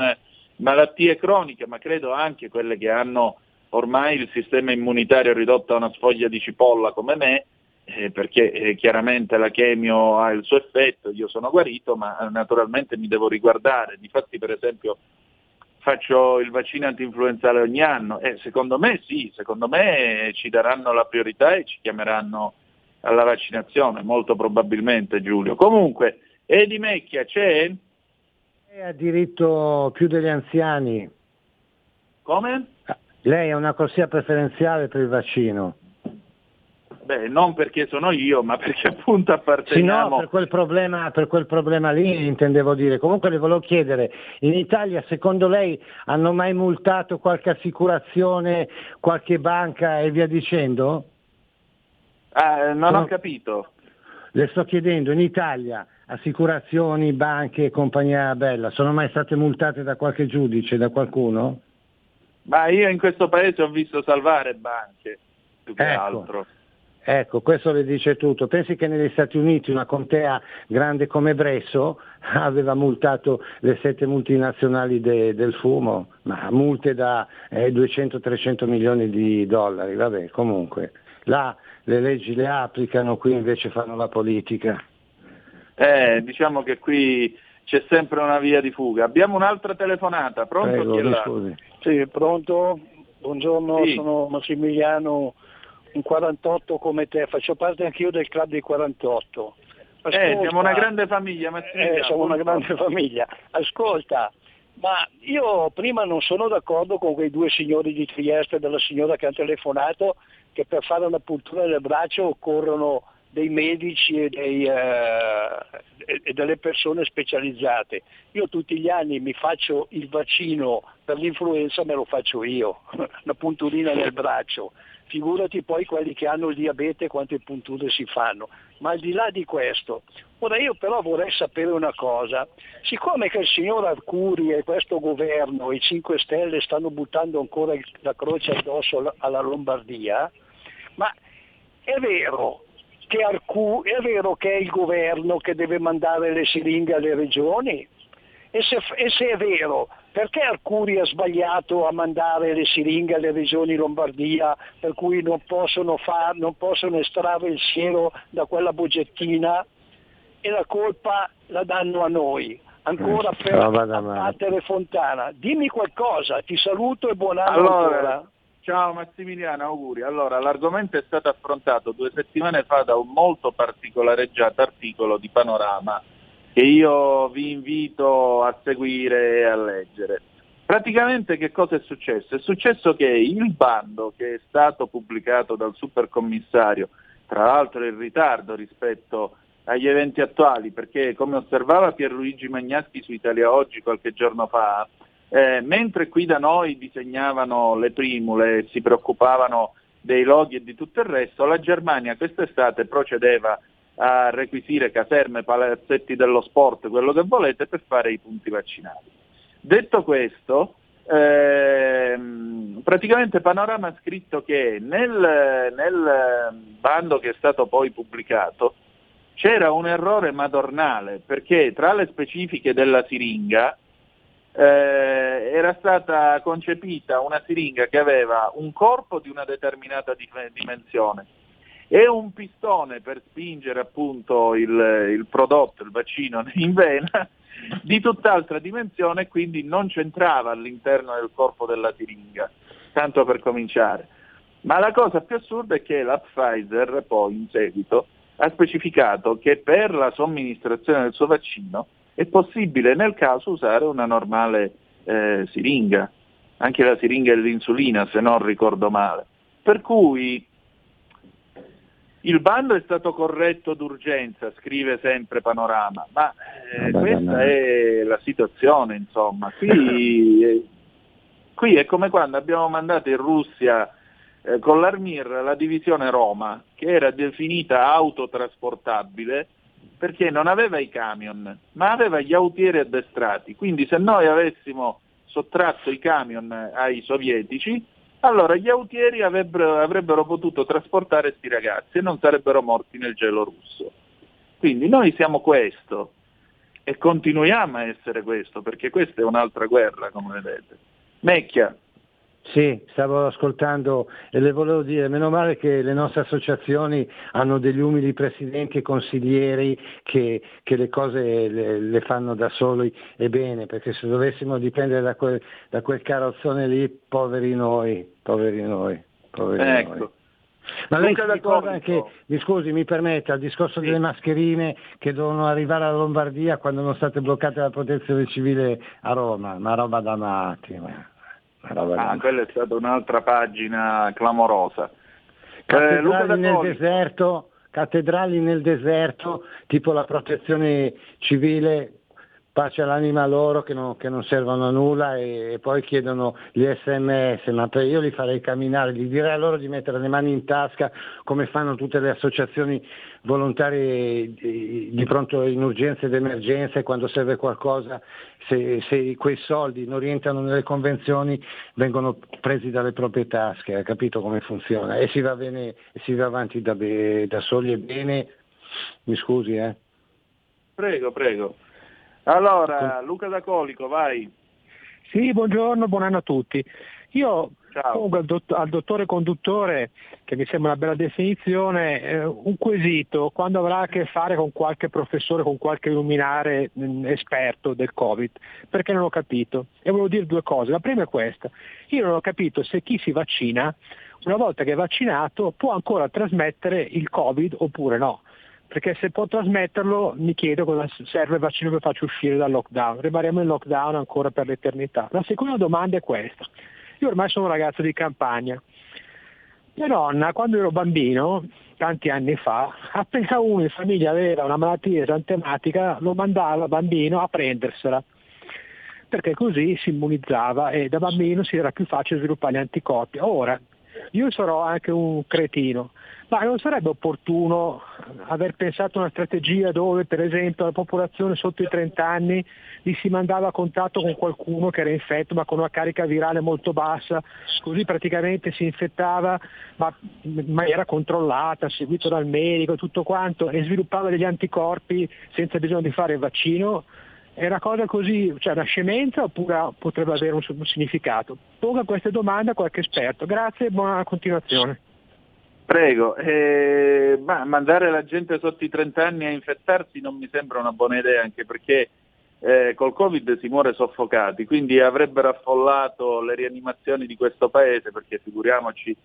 malattie croniche, ma credo anche quelle che hanno ormai il sistema immunitario ridotto a una sfoglia di cipolla come me, eh, perché eh, chiaramente la chemio ha il suo effetto, io sono guarito, ma eh, naturalmente mi devo riguardare. Difatti per esempio faccio il vaccino antinfluenzale ogni anno e secondo me sì, secondo me ci daranno la priorità e ci chiameranno alla vaccinazione, molto probabilmente Giulio. Comunque, Edi Mecchia c'è? Lei ha diritto più degli anziani. Come? Lei ha una corsia preferenziale per il vaccino. Beh, non perché sono io, ma perché appunto apparteniamo... Sì, no, per quel, problema, per quel problema lì intendevo dire. Comunque le volevo chiedere, in Italia secondo lei hanno mai multato qualche assicurazione, qualche banca e via dicendo? Ah, non Sono... ho capito. Le sto chiedendo, in Italia assicurazioni, banche, compagnia bella, sono mai state multate da qualche giudice, da qualcuno? Ma io in questo paese ho visto salvare banche, più che ecco. altro. Ecco, questo le dice tutto. Pensi che negli Stati Uniti una contea grande come Bresso aveva multato le sette multinazionali de, del fumo, ma multe da eh, 200-300 milioni di dollari, vabbè, comunque. Là le leggi le applicano, qui invece fanno la politica. Eh, diciamo che qui c'è sempre una via di fuga. Abbiamo un'altra telefonata, pronto? Prego, sì, pronto? Buongiorno, sì. sono Massimiliano un 48 come te, faccio parte anch'io del club dei 48. Ascolta, eh, siamo una grande famiglia, eh, siamo una grande famiglia. Ascolta, ma io prima non sono d'accordo con quei due signori di Trieste, della signora che ha telefonato, che per fare una puntura del braccio occorrono dei medici e, dei, eh, e, delle persone specializzate. Io tutti gli anni mi faccio il vaccino per l'influenza, me lo faccio io, una punturina nel braccio figurati poi quelli che hanno il diabete quante punture si fanno. Ma al di là di questo, ora io però vorrei sapere una cosa, siccome che il signor Arcuri e questo governo, i 5 Stelle, stanno buttando ancora la croce addosso alla Lombardia, ma è vero che, Arcu- è vero che è il governo che deve mandare le siringhe alle regioni? E se, e se è vero, perché Arcuri ha sbagliato a mandare le siringhe alle regioni Lombardia per cui non possono, far, non possono estrarre il siero da quella buggettina e la colpa la danno a noi? Ancora eh, per battere Fontana. Dimmi qualcosa, ti saluto e buon anno allora, ancora. Ciao Massimiliano, auguri. Allora, l'argomento è stato affrontato due settimane fa da un molto particolareggiato articolo di Panorama che io vi invito a seguire e a leggere. Praticamente che cosa è successo? È successo che il bando che è stato pubblicato dal supercommissario, tra l'altro in ritardo rispetto agli eventi attuali, perché come osservava Pierluigi Magnaschi su Italia Oggi qualche giorno fa, eh, mentre qui da noi disegnavano le primule si preoccupavano dei loghi e di tutto il resto, la Germania quest'estate procedeva a requisire caserme, palazzetti dello sport, quello che volete, per fare i punti vaccinali. Detto questo, ehm, praticamente Panorama ha scritto che nel, nel bando che è stato poi pubblicato c'era un errore madornale perché tra le specifiche della siringa eh, era stata concepita una siringa che aveva un corpo di una determinata dimensione e un pistone per spingere appunto il, il prodotto, il vaccino in vena di tutt'altra dimensione quindi non c'entrava all'interno del corpo della siringa, tanto per cominciare. Ma la cosa più assurda è che la Pfizer poi in seguito ha specificato che per la somministrazione del suo vaccino è possibile nel caso usare una normale eh, siringa, anche la siringa dell'insulina se non ricordo male. Per cui il bando è stato corretto d'urgenza, scrive sempre Panorama, ma eh, questa è la situazione, insomma. Qui, eh, qui, è come quando abbiamo mandato in Russia eh, con l'Armir la divisione Roma, che era definita autotrasportabile, perché non aveva i camion, ma aveva gli autieri addestrati. Quindi se noi avessimo sottratto i camion ai sovietici, allora gli autieri avrebbero, avrebbero potuto trasportare questi ragazzi e non sarebbero morti nel gelo russo. Quindi noi siamo questo e continuiamo a essere questo, perché questa è un'altra guerra, come vedete. Mecchia. Sì, stavo ascoltando e le volevo dire, meno male che le nostre associazioni hanno degli umili presidenti e consiglieri che, che le cose le, le, fanno da soli e bene, perché se dovessimo dipendere da quel, da quel carrozzone lì, poveri noi, poveri noi, poveri ecco. noi. Ma lei si ricorda anche, mi scusi, mi permetta, il discorso sì. delle mascherine che devono arrivare alla Lombardia quando non state bloccate dalla protezione civile a Roma, una roba da matti. Ah, quella è stata un'altra pagina clamorosa. Cattedrali eh, nel deserto, cattedrali nel deserto, tipo la protezione civile pace all'anima loro che non, che non servono a nulla e, e, poi chiedono gli sms, ma per io li farei camminare, gli direi a loro di mettere le mani in tasca come fanno tutte le associazioni volontarie di, di pronto in urgenza ed emergenza e quando serve qualcosa, se, se, quei soldi non rientrano nelle convenzioni vengono presi dalle proprie tasche, ha capito come funziona? E si va, bene, si va avanti da, da soli e bene, mi scusi eh? Prego, prego. Allora, Luca da Colico, vai. Sì, buongiorno, buon anno a tutti. Io pongo al, dott- al, dottore conduttore, che mi sembra una bella definizione, eh, un quesito quando avrà a che fare con qualche professore, con qualche luminare mh, mm, esperto del Covid, perché non ho capito. E volevo dire due cose. La prima è questa. Io non ho capito se chi si vaccina, una volta che è vaccinato, può ancora trasmettere il Covid oppure no perché se può trasmetterlo mi chiedo cosa serve il vaccino che faccio uscire dal lockdown. Rimaniamo in lockdown ancora per l'eternità. La seconda domanda è questa. Io ormai sono un ragazzo di campagna. Mia nonna, quando ero bambino, tanti anni fa, appena uno in famiglia aveva una malattia esantematica, lo mandava bambino a prendersela, perché così si immunizzava e da bambino si era più facile sviluppare gli anticorpi. Ora, io sarò anche un cretino, ma non sarebbe opportuno aver pensato una strategia dove per esempio la popolazione sotto i 30 anni gli si mandava a contatto con qualcuno che era infetto ma con una carica virale molto bassa, così praticamente si infettava ma in maniera controllata, seguito dal medico, tutto quanto e sviluppava degli anticorpi senza bisogno di fare il vaccino? È una cosa così, cioè una scemenza oppure potrebbe avere un, significato? Ponga queste domande a qualche esperto. Grazie e buona continuazione. Prego, eh, ma mandare la gente sotto i 30 anni a infettarsi non mi sembra una buona idea, anche perché eh, col Covid si muore soffocati, quindi avrebbero affollato le rianimazioni di questo paese, perché figuriamoci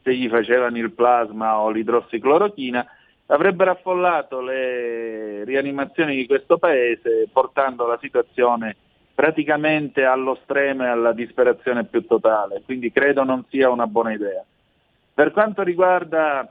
se gli facevano il plasma o l'idrossiclorochina, avrebbero affollato le rianimazioni di questo paese portando la situazione praticamente allo stremo e alla disperazione più totale, quindi credo non sia una buona idea. Per quanto riguarda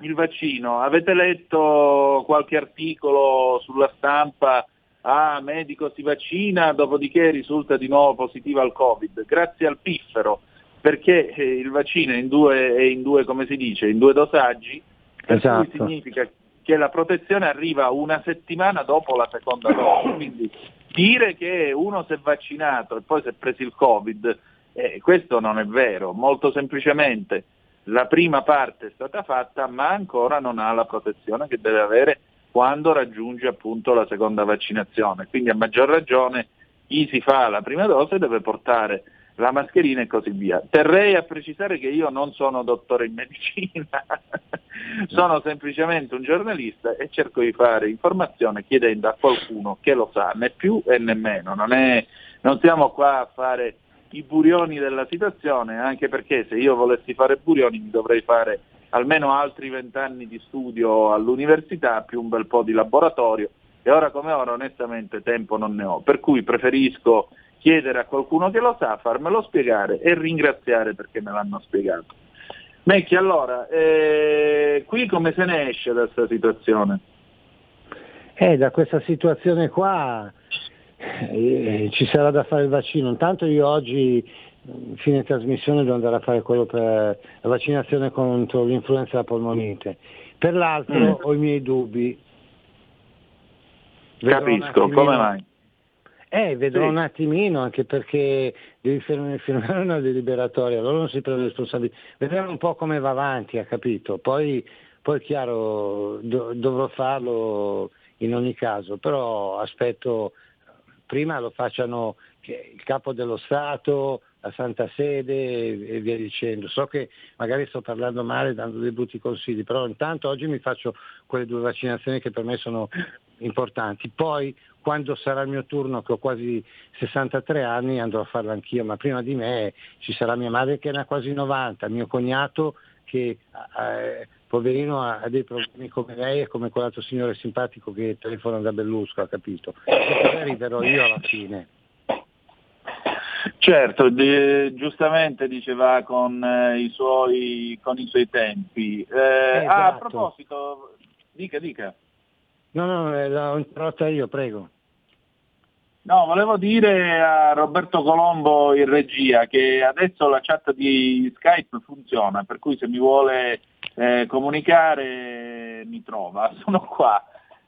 il vaccino, avete letto qualche articolo sulla stampa, ah, medico si vaccina, dopodiché risulta di nuovo positivo al Covid, grazie al piffero, perché eh, il vaccino è in due, è in due come si dice, in due dosaggi, per esatto. significa che la protezione arriva una settimana dopo la seconda dose, quindi dire che uno si è vaccinato e poi si è preso il Covid, eh, questo non è vero, molto semplicemente la prima parte è stata fatta ma ancora non ha la protezione che deve avere quando raggiunge appunto la seconda vaccinazione. Quindi a maggior ragione chi si fa la prima dose deve portare la mascherina e così via. Terrei a precisare che io non sono dottore in medicina, sono semplicemente un giornalista e cerco di fare informazione chiedendo a qualcuno che lo sa, né più e né meno. Non, è, non siamo qua a fare i burioni della situazione, anche perché se io volessi fare burioni mi dovrei fare almeno altri vent'anni di studio all'università più un bel po' di laboratorio e ora come ora onestamente tempo non ne ho, per cui preferisco chiedere a qualcuno che lo sa, farmelo spiegare e ringraziare perché me l'hanno spiegato. Mecchi, allora, eh, qui come se ne esce da questa situazione? Eh, da questa situazione qua eh, ci sarà da fare il vaccino. Intanto io oggi, fine trasmissione, devo andare a fare quello per la vaccinazione contro l'influenza da polmonite. Per l'altro mm. ho i miei dubbi. Capisco, come mai? Eh, vedrò sì. un attimino, anche perché devi firmare una deliberatoria, loro non si prendono responsabilità. Vedremo un po' come va avanti, ha capito? Poi, poi chiaro, do, dovrò farlo in ogni caso, però aspetto, prima lo facciano il capo dello Stato, la Santa Sede e via dicendo. So che magari sto parlando male dando dei brutti consigli, però intanto oggi mi faccio quelle due vaccinazioni che per me sono importanti. Poi quando sarà il mio turno, che ho quasi 63 anni, andrò a farlo anch'io, ma prima di me ci sarà mia madre che ne ha quasi 90, mio cognato che eh, poverino ha, dei problemi come lei e come quell'altro signore simpatico che telefona da Bellusco, ha capito? E poi arriverò io alla fine. Certo, di, giustamente diceva con, eh, i suoi, con, i suoi, tempi. Eh, esatto. ah, a proposito, dica, dica. No, no, eh, l'ho interrotta io, prego. No, volevo dire a Roberto Colombo in regia che adesso la chat di Skype funziona, per cui se mi vuole eh, comunicare mi trova, sono qua.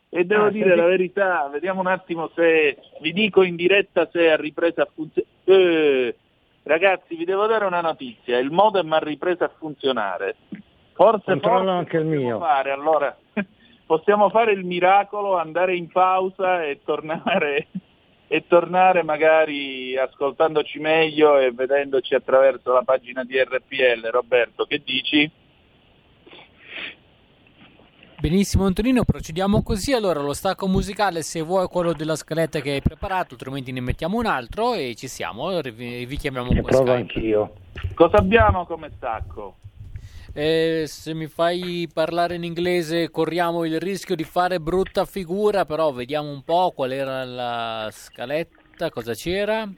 E devo ah, dire senti... la verità, vediamo un attimo se vi dico in diretta se ha ripreso a funzionare. Eh, ragazzi, vi devo dare una notizia, il modem ha ripreso a funzionare. Forse, forse anche il mio. Fare, allora possiamo fare il miracolo, andare in pausa e tornare, e tornare magari ascoltandoci meglio e vedendoci attraverso la pagina di RPL. Roberto, che dici? Benissimo Antonino, procediamo così. Allora lo stacco musicale se vuoi quello della scaletta che hai preparato, altrimenti ne mettiamo un altro e ci siamo, vi chiamiamo e provo anch'io. Cosa abbiamo come stacco? Eh, se mi fai parlare in inglese corriamo il rischio di fare brutta figura, però vediamo un po' qual era la scaletta, cosa c'era.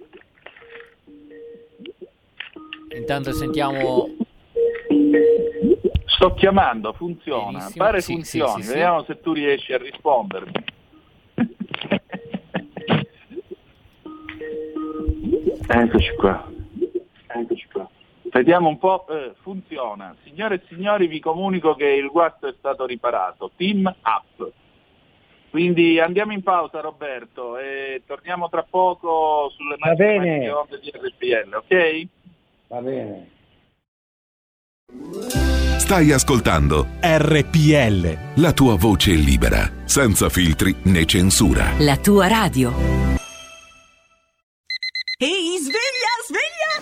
Intanto sentiamo... Sto chiamando, funziona, Benissimo. pare sì, funzioni, sì, sì, vediamo se tu riesci a rispondermi. Eccoci qua. Eccoci qua. Vediamo un po', eh, funziona. Signore e signori vi comunico che il guasto è stato riparato. Team up. Quindi andiamo in pausa Roberto e torniamo tra poco sulle massime onde di RPL, ok? Va bene. Stai ascoltando RPL. La tua voce libera, senza filtri né censura. La tua radio. Ehi, sveglia, sveglia!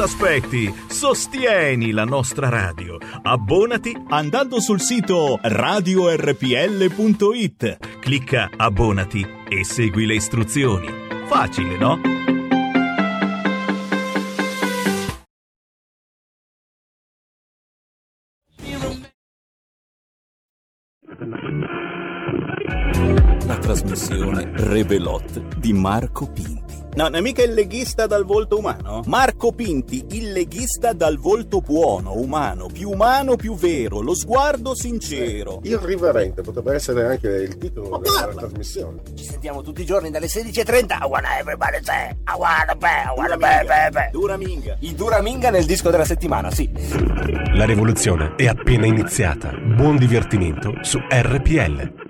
Cosa aspetti? Sostieni la nostra radio. Abbonati andando sul sito radiorpl.it. Clicca Abbonati e segui le istruzioni. Facile, no? La trasmissione Rebelot di Marco Pinti. No, non è mica il leghista dal volto umano? Marco Pinti, il leghista dal volto buono, umano, più umano, più vero, lo sguardo sincero. Irriverente potrebbe essere anche il titolo Ma della parla. trasmissione. Ci sentiamo tutti i giorni dalle 16.30. I wanna everybody say, I wanna be, I wanna be, be, be. Duraminga. Il Duraminga nel disco della settimana, sì. La rivoluzione è appena iniziata. Buon divertimento su RPL.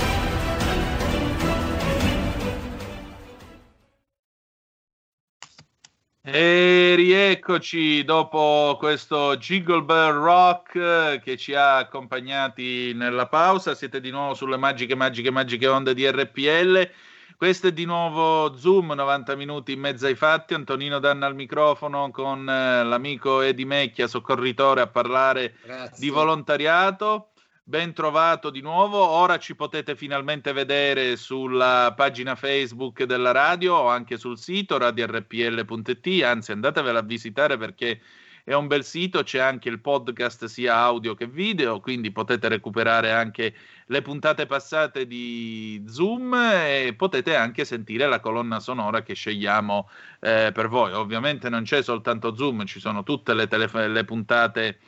E rieccoci dopo questo Jingle Bell Rock eh, che ci ha accompagnati nella pausa. Siete di nuovo sulle magiche, magiche, magiche onde di RPL. Questo è di nuovo Zoom, 90 minuti in mezzo ai fatti. Antonino Danna al microfono con eh, l'amico Edi Mecchia, soccorritore, a parlare di volontariato. Ben trovato di nuovo. Ora ci potete finalmente vedere sulla pagina Facebook della radio o anche sul sito radiorpl.it. Anzi, andatevela a visitare perché è un bel sito. C'è anche il podcast sia audio che video, quindi potete recuperare anche le puntate passate di Zoom e potete anche sentire la colonna sonora che scegliamo eh, per voi. Ovviamente non c'è soltanto Zoom, ci sono tutte le, telef- le puntate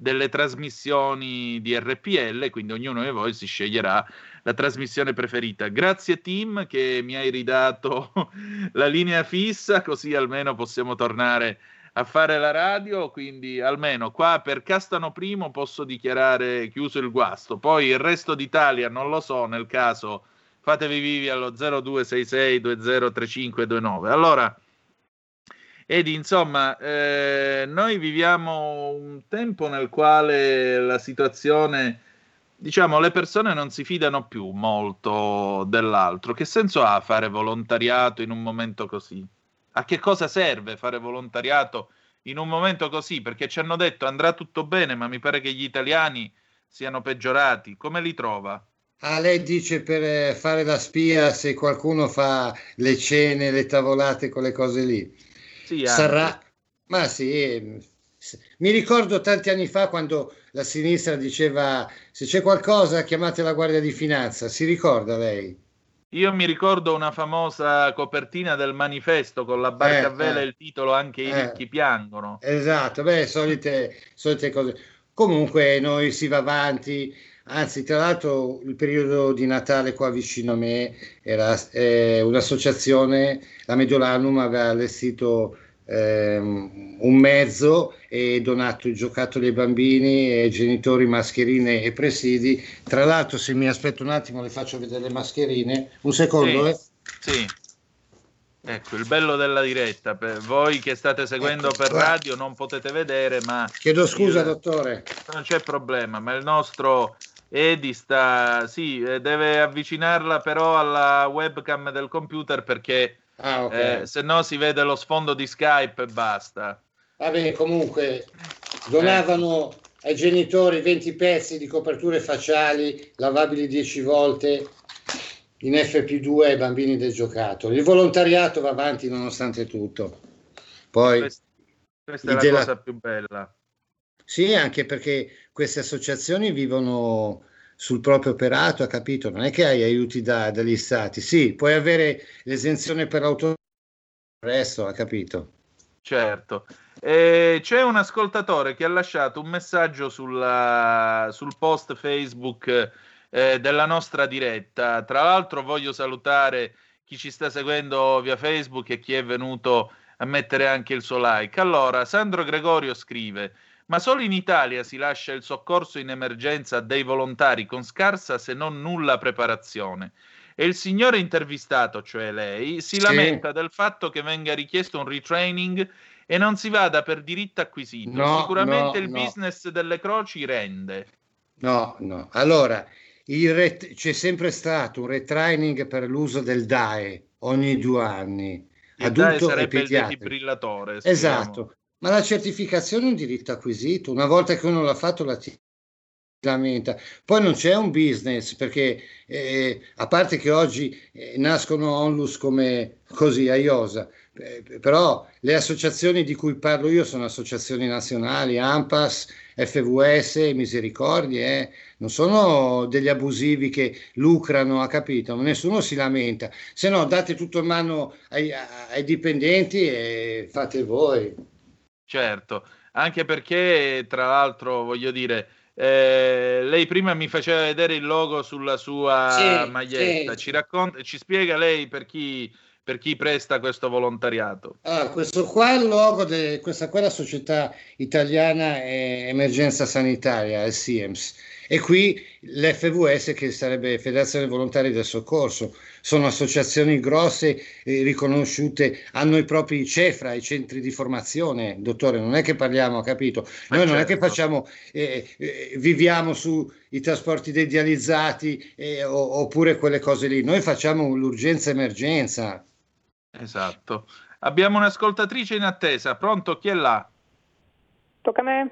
delle trasmissioni di RPL, quindi ognuno di voi si sceglierà la trasmissione preferita. Grazie Tim che mi hai ridato la linea fissa, così almeno possiamo tornare a fare la radio, quindi almeno qua per Castano Primo posso dichiarare chiuso il guasto. Poi il resto d'Italia non lo so, nel caso fatevi vivi allo 0266 203529. Allora ed insomma, eh, noi viviamo un tempo nel quale la situazione, diciamo, le persone non si fidano più molto dell'altro. Che senso ha fare volontariato in un momento così? A che cosa serve fare volontariato in un momento così? Perché ci hanno detto andrà tutto bene, ma mi pare che gli italiani siano peggiorati. Come li trova? Ah, lei dice per eh, fare la spia se qualcuno fa le cene, le tavolate, quelle cose lì. Sì, Sarà, ma sì, mi ricordo tanti anni fa quando la sinistra diceva se c'è qualcosa chiamate la Guardia di Finanza, si ricorda lei? Io mi ricordo una famosa copertina del manifesto con la barca Eh, a vela eh. e il titolo Anche i Eh. ricchi piangono. Esatto, beh, solite, solite cose. Comunque noi si va avanti, anzi tra l'altro il periodo di Natale qua vicino a me era eh, un'associazione, la Mediolanum aveva allestito ehm, un mezzo e donato i giocattoli ai bambini e ai genitori, mascherine e presidi. Tra l'altro se mi aspetto un attimo le faccio vedere le mascherine, un secondo, eh. Sì. Ecco, il bello della diretta, per voi che state seguendo Ecco, per radio non potete vedere, ma Chiedo scusa il- dottore. non c'è problema, ma il nostro Edi sta, sì, eh, deve avvicinarla però alla webcam del computer perché Ah, ok. eh, se no si vede lo sfondo di Skype e basta. Va bene, comunque donavano ai genitori 20 pezzi di coperture facciali lavabili 10 volte in FP2 ai bambini del giocattolo. Il volontariato va avanti nonostante tutto. Poi Questa, questa è la della- cosa più bella. sì, anche perché queste associazioni vivono sul proprio operato, ha capito? Non è che hai aiuti da- dagli stati. Sì, puoi avere l'esenzione per l'auto, il ha capito? Certo. Eh, c'è un ascoltatore che ha lasciato un messaggio sulla- sul post Facebook eh, della nostra diretta. Tra l'altro voglio salutare chi ci sta seguendo via Facebook e chi è venuto a mettere anche il suo like. Allora, Sandro Gregorio scrive: Ma solo in Italia si lascia il soccorso in emergenza a dei volontari con scarsa se non nulla preparazione. E il signore intervistato, cioè lei, si Sì. lamenta del fatto che venga richiesto un retraining e non si vada per diritto acquisito. No, Sicuramente no, il no. business delle croci rende. No, no. Allora, ret- c'è sempre stato un retraining per l'uso del DAE ogni due anni, Il DAE adulto e sarebbe il defibrillatore. Esatto, ma la certificazione è un diritto acquisito, una volta che uno l'ha fatto la ti lamenta. Poi non c'è un business perché eh, a parte che oggi eh, nascono onlus come così a Iosa, eh, però le associazioni di cui parlo io sono associazioni nazionali, AMPAS, FVS, Misericordie, eh, non sono degli abusivi che lucrano, ha capito? Nessuno si lamenta, se no date tutto in mano ai, ai dipendenti e fate voi. Certo, anche perché tra l'altro voglio dire, eh, lei prima mi faceva vedere il logo sulla sua Sì, maglietta, sì. ci racconta, ci spiega lei per chi, per chi presta questo volontariato. Ah, questo qua è il logo di questa qua è la società italiana eh, emergenza sanitaria, il SIEMS. E qui l'FVS, che sarebbe Federazione Volontari del Soccorso, sono associazioni grosse, eh, riconosciute, hanno i propri CEFRA, i centri di formazione, dottore, non è che parliamo, ha capito? Noi non è che certo. facciamo, eh, eh, viviamo sui trasporti dei dializzati eh, o- oppure quelle cose lì, noi facciamo l'urgenza-emergenza. Esatto. Abbiamo un'ascoltatrice in attesa, pronto? Chi è là? Tocca a me.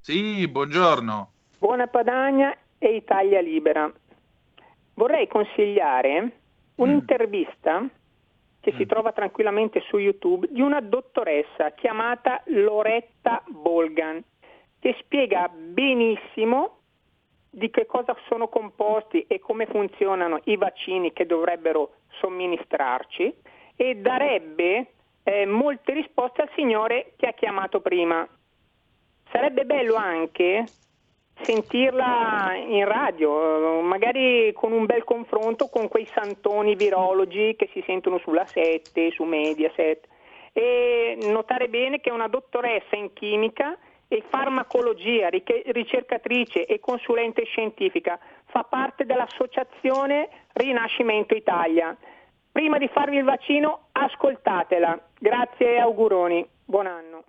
Sì, buongiorno. Buona Padagna e Italia Libera. Vorrei consigliare un'intervista che si trova tranquillamente su YouTube di una dottoressa chiamata Loretta Bolgan che spiega benissimo di che cosa sono composti e come funzionano i vaccini che dovrebbero somministrarci e darebbe eh, molte risposte al signore che ha chiamato prima. Sarebbe bello anche sentirla in radio, magari con un bel confronto con quei santoni virologi che si sentono sulla 7, su Mediaset e notare bene che è una dottoressa in chimica e farmacologia, ricercatrice e consulente scientifica, fa parte dell'associazione Rinascimento Italia. Prima di farvi il vaccino, ascoltatela. Grazie e auguroni. Buon anno.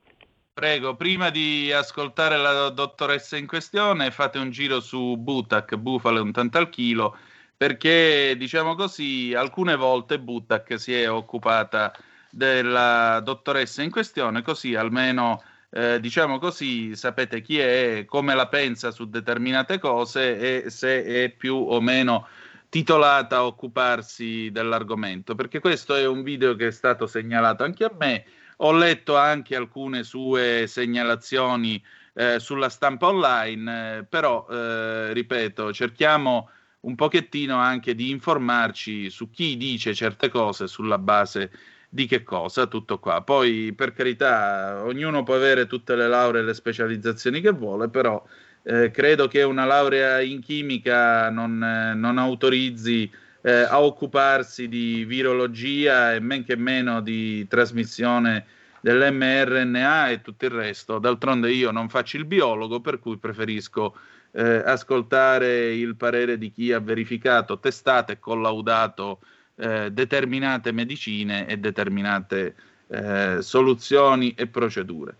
Prego, prima di ascoltare la dottoressa in questione, fate un giro su Butac, bufale un tanto al chilo, perché diciamo così, alcune volte Butac si è occupata della dottoressa in questione, così almeno eh, diciamo così sapete chi è, come la pensa su determinate cose e se è più o meno titolata a occuparsi dell'argomento, perché questo è un video che è stato segnalato anche a me. Ho letto anche alcune sue segnalazioni eh, sulla stampa online, eh, però eh, ripeto, cerchiamo un pochettino anche di informarci su chi dice certe cose sulla base di che cosa, tutto qua. Poi per carità, ognuno può avere tutte le lauree e le specializzazioni che vuole, però eh, credo che una laurea in chimica non, eh, non autorizzi eh, a occuparsi di virologia e men che meno di trasmissione dell'mRNA e tutto il resto. D'altronde io non faccio il biologo, per cui preferisco eh, ascoltare il parere di chi ha verificato, testato e collaudato eh, determinate medicine e determinate eh, soluzioni e procedure.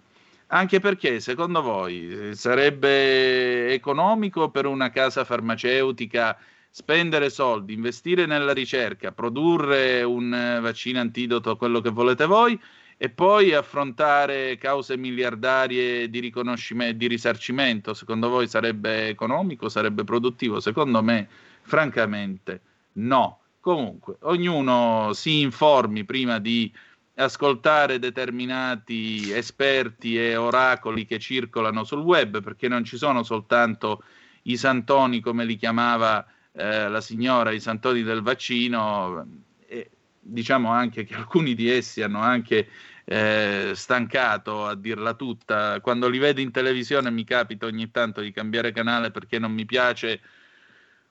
Anche perché, secondo voi, eh, sarebbe economico per una casa farmaceutica spendere soldi, investire nella ricerca, produrre un eh, vaccino antidoto, quello che volete voi, e poi affrontare cause miliardarie di riconoscimento, di risarcimento? Secondo voi sarebbe economico, sarebbe produttivo? Secondo me, francamente, no. Comunque, ognuno si informi prima di ascoltare determinati esperti e oracoli che circolano sul web, perché non ci sono soltanto i santoni, come li chiamava eh, la signora, i santoni del vaccino, e diciamo anche che alcuni di essi hanno anche eh, stancato a dirla tutta. Quando li vedo in televisione mi capita ogni tanto di cambiare canale perché non mi piace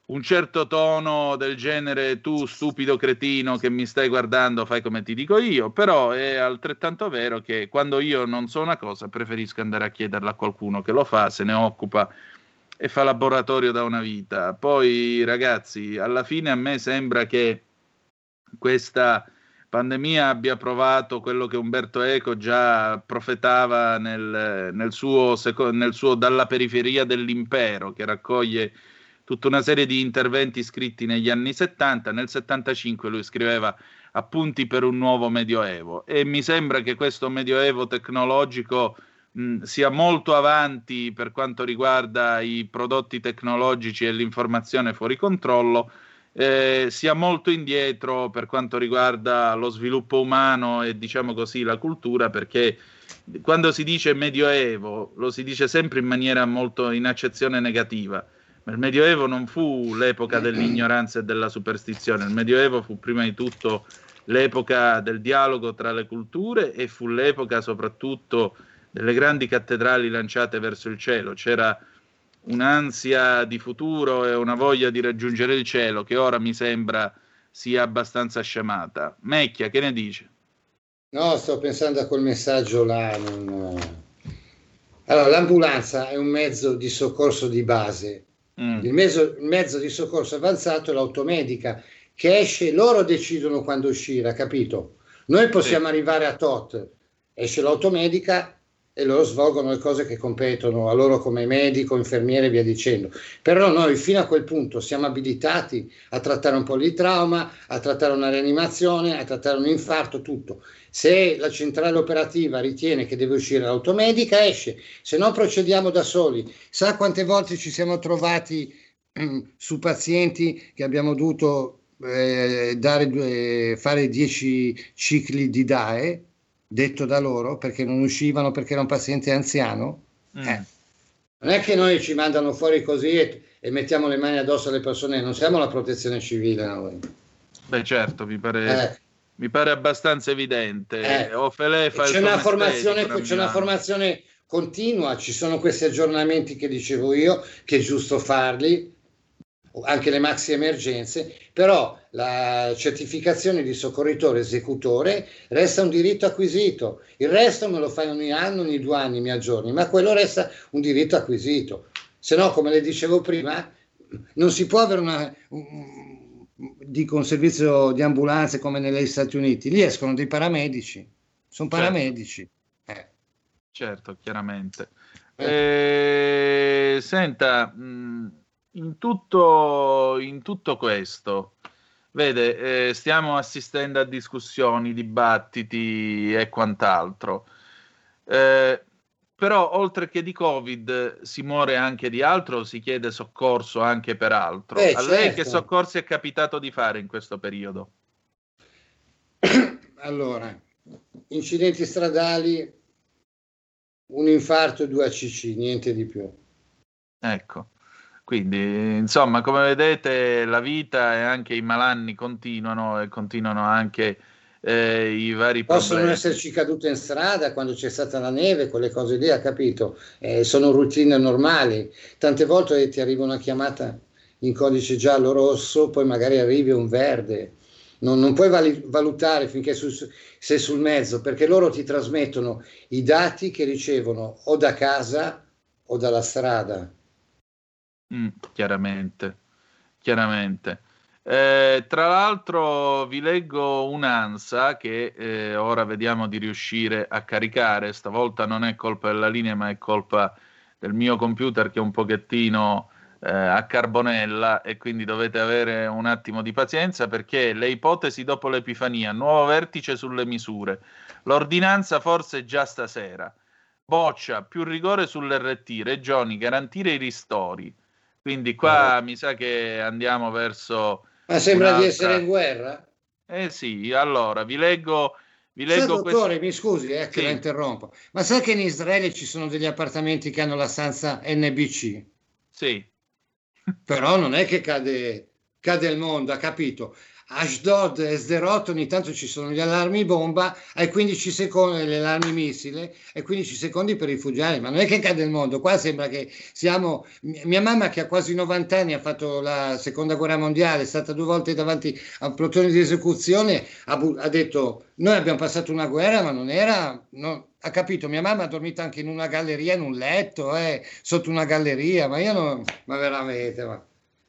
un certo tono del genere tu stupido cretino che mi stai guardando fai come ti dico io, però è altrettanto vero che quando io non so una cosa preferisco andare a chiederla a qualcuno che lo fa, se ne occupa e fa laboratorio da una vita. Poi ragazzi, alla fine a me sembra che questa pandemia abbia provato quello che Umberto Eco già profetava nel, nel, suo, nel suo Dalla periferia dell'impero, che raccoglie tutta una serie di interventi scritti negli anni 70. Nel 75 lui scriveva appunti per un nuovo medioevo e mi sembra che questo medioevo tecnologico sia molto avanti per quanto riguarda i prodotti tecnologici e l'informazione fuori controllo. Eh, sia molto indietro per quanto riguarda lo sviluppo umano e diciamo così la cultura perché quando si dice medioevo lo si dice sempre in maniera molto in accezione negativa il Medioevo non fu l'epoca dell'ignoranza e della superstizione, il Medioevo fu prima di tutto l'epoca del dialogo tra le culture e fu l'epoca soprattutto delle grandi cattedrali lanciate verso il cielo. C'era un'ansia di futuro e una voglia di raggiungere il cielo che ora mi sembra sia abbastanza scemata. Mecchia, che ne dice? No, sto pensando a quel messaggio là. Non... Allora, l'ambulanza è un mezzo di soccorso di base Mm. Il, mezzo, il, mezzo, di soccorso avanzato è l'automedica che esce, loro decidono quando uscire, capito? Noi possiamo sì. arrivare a tot, esce l'automedica e loro svolgono le cose che competono a loro come medico, infermiere e via dicendo. Però noi fino a quel punto siamo abilitati a trattare un po' di trauma, a trattare una rianimazione, a trattare un infarto, tutto. Se la centrale operativa ritiene che deve uscire l'automedica, esce, se no procediamo da soli. Sa quante volte ci siamo trovati mm, su pazienti che abbiamo dovuto eh, dare, eh, fare 10 cicli di DAE, detto da loro, perché non uscivano perché era un paziente anziano? Mm. Eh. Non è che noi ci mandano fuori così e, e, mettiamo le mani addosso alle persone, non siamo la protezione civile noi. Beh certo, mi pare... Eh mi pare abbastanza evidente. Eh, Ofele fa c'è, una formazione, c'è una formazione continua, ci sono questi aggiornamenti che dicevo io, che è giusto farli, anche le maxi emergenze, però la certificazione di soccorritore esecutore resta un diritto acquisito, il resto me lo fai ogni anno, ogni due anni mi aggiorni, ma quello resta un diritto acquisito. Se no, come le dicevo prima, non si può avere una, un, dico un servizio di ambulanze come negli Stati Uniti, lì escono dei paramedici, sono certo. paramedici. Certo, eh. certo chiaramente. Eh. Eh, senta, in tutto, in tutto questo, vede, eh, stiamo assistendo a discussioni, dibattiti e quant'altro. Eh, però oltre che di Covid si muore anche di altro, si chiede soccorso anche per altro. Eh, A certo. lei che certo. soccorsi è capitato di fare in questo periodo? Allora, incidenti stradali, un infarto e due ACC, niente di più. Ecco, quindi insomma, come vedete, la vita e anche i malanni continuano e continuano anche eh, i vari Possono problemi. esserci cadute in strada quando c'è stata la neve, quelle cose lì, ha capito? Eh, sono routine normali. Tante volte ti arriva una chiamata in codice giallo-rosso, poi magari arrivi un verde. Non, non puoi valutare finché su, sei sul mezzo, perché loro ti trasmettono i dati che ricevono o da casa o dalla strada. Mm, chiaramente, chiaramente. Eh, tra l'altro vi leggo un'ansa che eh, ora vediamo di riuscire a caricare, stavolta non è colpa della linea ma è colpa del mio computer che è un pochettino eh, a carbonella e quindi dovete avere un attimo di pazienza perché le ipotesi dopo l'Epifania, nuovo vertice sulle misure, l'ordinanza forse già stasera, boccia, più rigore sull'RT, regioni, garantire i ristori. Quindi qua mi sa che andiamo verso ma sembra un'altra. di essere in guerra? Eh sì, allora vi leggo. Vi leggo dottore, questo... mi scusi eh, che sì. la interrompo, ma sa che in Israele ci sono degli appartamenti che hanno la stanza NBC? Sì. Però non è che cade, cade il mondo, ha capito? Ashdod e Sderot ogni tanto ci sono gli allarmi bomba, hai 15 secondi, le allarmi missile, e 15 secondi per rifugiare, ma non è che cade il mondo, qua sembra che siamo... Mia mamma che ha quasi 90 anni, ha fatto la seconda guerra mondiale, è stata due volte davanti a un plotone di esecuzione, ha, bu- ha detto noi abbiamo passato una guerra, ma non era... no- ha capito, mia mamma ha dormito anche in una galleria, in un letto, eh, sotto una galleria, ma io non... ma veramente... Ma...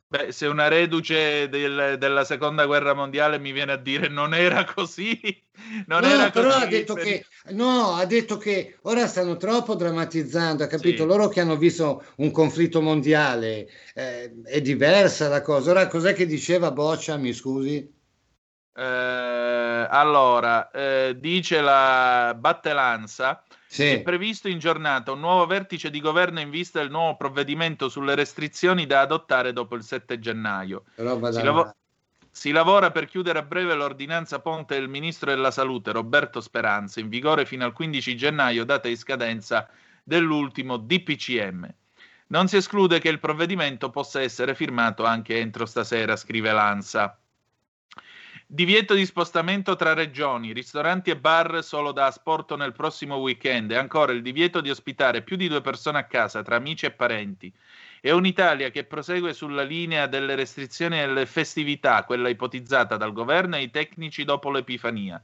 Beh, se una reduce del- della seconda guerra mondiale mi viene a dire non era così, non No, era però così. ha detto, che, no, ha detto che ora stanno troppo drammatizzando, ha capito? Sì. Loro che hanno visto un conflitto mondiale, eh, è diversa la cosa. Ora cos'è che diceva Boccia, mi scusi? Eh, allora, eh, dice la Battelanza, Sì. è previsto in giornata un nuovo vertice di governo in vista del nuovo provvedimento sulle restrizioni da adottare dopo il 7 gennaio. Si, lavo- si lavora per chiudere a breve l'ordinanza ponte del ministro della salute Roberto Speranza, in vigore fino al 15 gennaio, data di scadenza dell'ultimo DPCM. Non si esclude che il provvedimento possa essere firmato anche entro stasera, scrive Lanza. Divieto di spostamento tra regioni, ristoranti e bar solo da asporto nel prossimo weekend e ancora il divieto di ospitare più di due persone a casa tra amici e parenti. È un'Italia che prosegue sulla linea delle restrizioni e delle festività, quella ipotizzata dal governo e i tecnici dopo l'Epifania.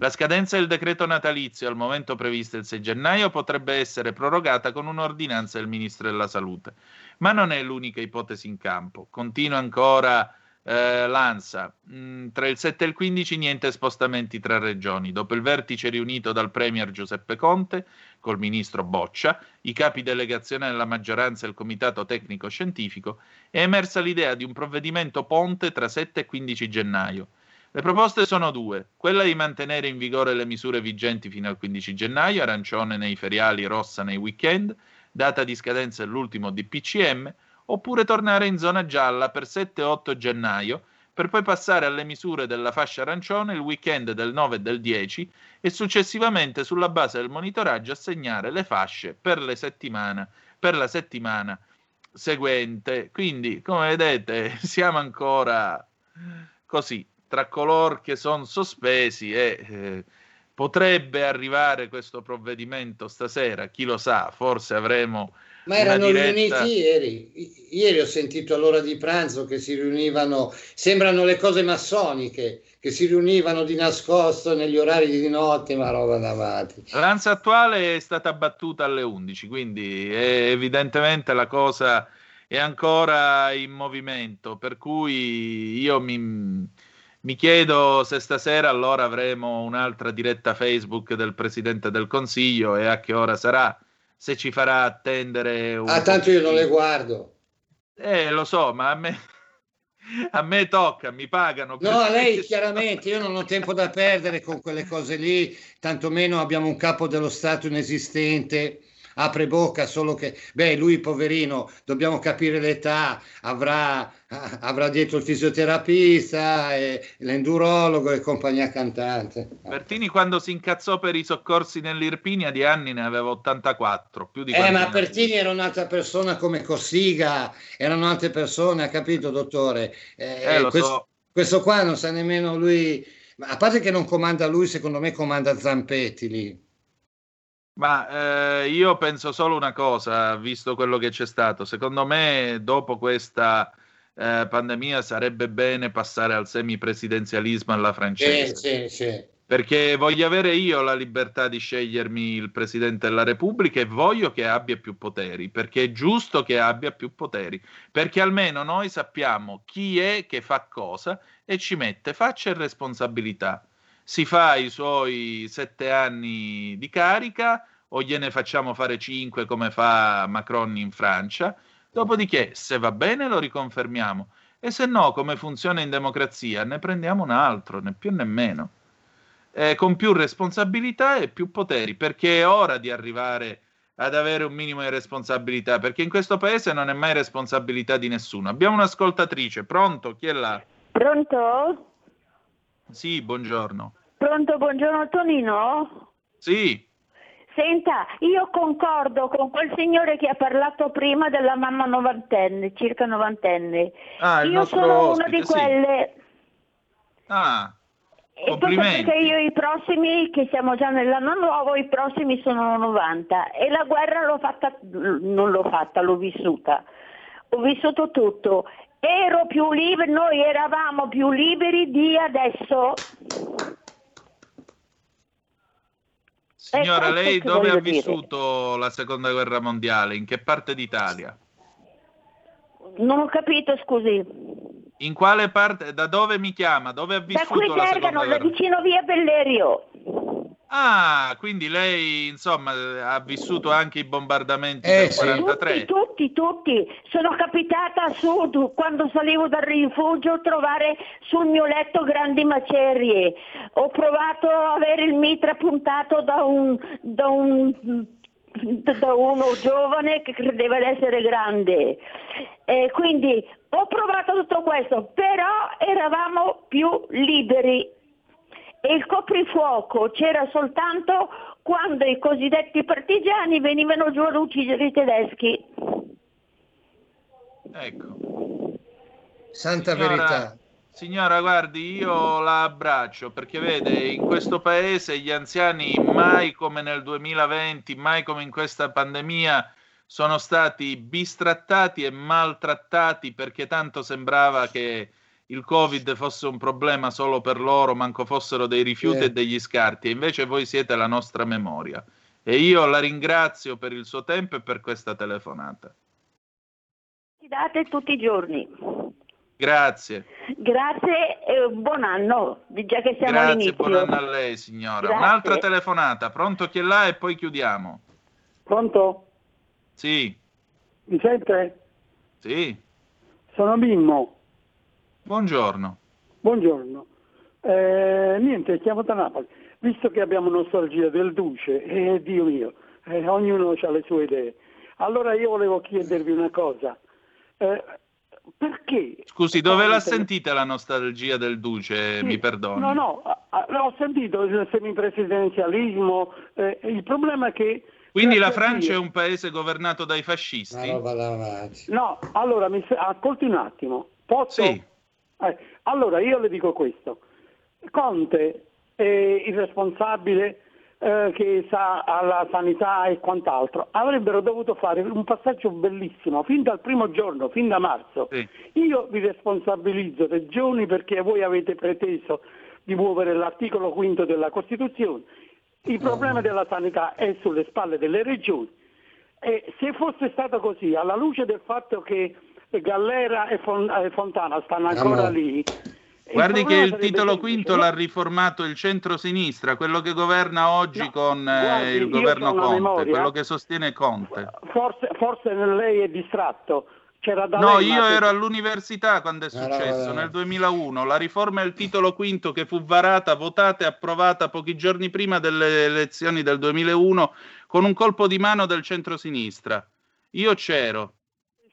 La scadenza del decreto natalizio, al momento prevista il 6 gennaio, potrebbe essere prorogata con un'ordinanza del Ministro della Salute. Ma non è l'unica ipotesi in campo. Continua ancora eh, Lanza. Mm, tra il 7 e il 15 niente spostamenti tra regioni. Dopo il vertice riunito dal Premier Giuseppe Conte col ministro Boccia, i capi delegazione della maggioranza e il comitato tecnico scientifico, è emersa l'idea di un provvedimento ponte tra 7 e 15 gennaio. Le proposte sono due, quella di mantenere in vigore le misure vigenti fino al 15 gennaio, arancione nei feriali, rossa nei weekend, data di scadenza dell'ultimo DPCM, oppure tornare in zona gialla per 7 e 8 gennaio, per poi passare alle misure della fascia arancione il weekend del 9 e del 10 e successivamente sulla base del monitoraggio assegnare le fasce per, le settimana, per la settimana seguente. Quindi, come vedete, siamo ancora così, tra coloro che sono sospesi e eh, potrebbe arrivare questo provvedimento stasera, chi lo sa, forse avremo Ma erano riuniti ieri. Ieri ho sentito all'ora di pranzo che si riunivano, sembrano le cose massoniche, che si riunivano di nascosto negli orari di notte, ma roba da matti. Attuale è stata battuta alle 11, quindi evidentemente la cosa è ancora in movimento, per cui io mi, mi chiedo se stasera allora avremo un'altra diretta Facebook del Presidente del Consiglio e a che ora sarà, se ci farà attendere un Ah, tanto io non le guardo. Eh, lo so, ma a me, a me tocca, mi pagano. No, a lei chiaramente, io non ho tempo da perdere con quelle cose lì, tantomeno abbiamo un capo dello Stato inesistente, apre bocca, solo che, beh, lui poverino, dobbiamo capire l'età, avrà, avrà dietro il fisioterapista, l'endurologo e compagnia cantante. Bertini quando si incazzò per i soccorsi nell'Irpinia di anni ne aveva 84, più di Eh, ma Pertini era un'altra persona come Cossiga, erano altre persone, ha capito, dottore? Eh, Eh, lo questo, so. questo qua non sa nemmeno lui, a parte che non comanda lui, secondo me comanda Zampetti lì. Ma eh, io penso solo una cosa, visto quello che c'è stato. Secondo me, dopo questa eh, pandemia, sarebbe bene passare al semipresidenzialismo alla Sì, francese. sì, sì. Perché voglio avere io la libertà di scegliermi il Presidente della Repubblica e voglio che abbia più poteri, perché è giusto che abbia più poteri, perché almeno noi sappiamo chi è che fa cosa e ci mette faccia e responsabilità. Si fa i suoi sette anni di carica o gliene facciamo fare cinque come fa Macron in Francia, dopodiché se va bene lo riconfermiamo e se no, come funziona in democrazia, ne prendiamo un altro, né più né meno eh, con più responsabilità e più poteri, perché è ora di arrivare ad avere un minimo di responsabilità, perché in questo paese non è mai responsabilità di nessuno. Abbiamo un'ascoltatrice, pronto? Chi è là? Pronto? Sì, buongiorno. Pronto, buongiorno Tonino? Sì, Senta, io concordo con quel signore che ha parlato prima della mamma novantenne, circa novantenne. Ah, io sono una ospite, di sì. quelle. Ah, E perché io i prossimi, che siamo già nell'anno nuovo, i prossimi sono 90 e la guerra l'ho fatta, non l'ho fatta, l'ho vissuta. Ho vissuto tutto. Ero più liberi, noi eravamo più liberi di adesso. Signora, lei dove ha voglio dire. vissuto la seconda guerra mondiale? In che parte d'Italia? Non ho capito, scusi. In quale parte, da dove mi chiama? Dove ha Da vissuto qui da guerra? vicino via Bellerio. Ah, quindi lei, insomma, ha vissuto anche i bombardamenti Eh, del sì. 43. Tutti, tutti. Sono capitata a sud quando salivo dal rifugio a trovare sul mio letto grandi macerie. Ho provato a avere il mitra puntato da un, da un da uno giovane che credeva di essere grande. E quindi ho provato tutto questo, però eravamo più liberi. E il coprifuoco c'era soltanto quando i cosiddetti partigiani venivano giù ad uccidere i tedeschi. Ecco. Santa Signora- verità. Signora, guardi, io la abbraccio perché vede, in questo paese gli anziani mai come nel 2020, mai come in questa pandemia, sono stati bistrattati e maltrattati perché tanto sembrava che il Covid fosse un problema solo per loro, manco fossero dei rifiuti Sì. e degli scarti, e invece voi siete la nostra memoria. E io la ringrazio per il suo tempo e per questa telefonata. Ci date tutti i giorni. Grazie. Grazie e buon anno, già che siamo Grazie, all'inizio. buon anno a lei signora. Grazie. Un'altra telefonata, pronto chi è là e poi chiudiamo. Pronto? Sì, Mi sente? sì, Sono Mimmo. Buongiorno. Buongiorno. Eh, niente, chiamo da Napoli. Visto che abbiamo nostalgia del Duce, eh, Dio mio, eh, ognuno ha le sue idee. Allora io volevo chiedervi una cosa. Eh, perché? Scusi, dove l'ha sentita la nostalgia del Duce? Sì, Mi perdoni. No, no, ho sentito il semipresidenzialismo. eh, il problema è che... Quindi la Francia è un paese governato dai fascisti? No, allora mi ascolti un attimo. Posso? Sì. Eh, allora io le dico questo. Conte è il responsabile eh, che sa alla sanità e quant'altro. Avrebbero dovuto fare un passaggio bellissimo fin dal primo giorno, fin da marzo. Io vi responsabilizzo regioni perché voi avete preteso di muovere l'articolo quinto della Costituzione. Il problema della sanità è sulle spalle delle regioni. E se fosse stato così, alla luce del fatto che Gallera e Fon- Fontana stanno ancora Amore. lì, Guardi che il titolo semplice. quinto l'ha riformato il centro-sinistra, quello che governa oggi con eh, guardi, il governo Conte, memoria. quello che sostiene Conte. forse, forse lei è distratto. C'era da No, lei, io ma- ero all'università quando è successo, nel 2001. La riforma del titolo quinto che fu varata, votata e approvata pochi giorni prima delle elezioni del 2001 con un colpo di mano del centro-sinistra. Io c'ero.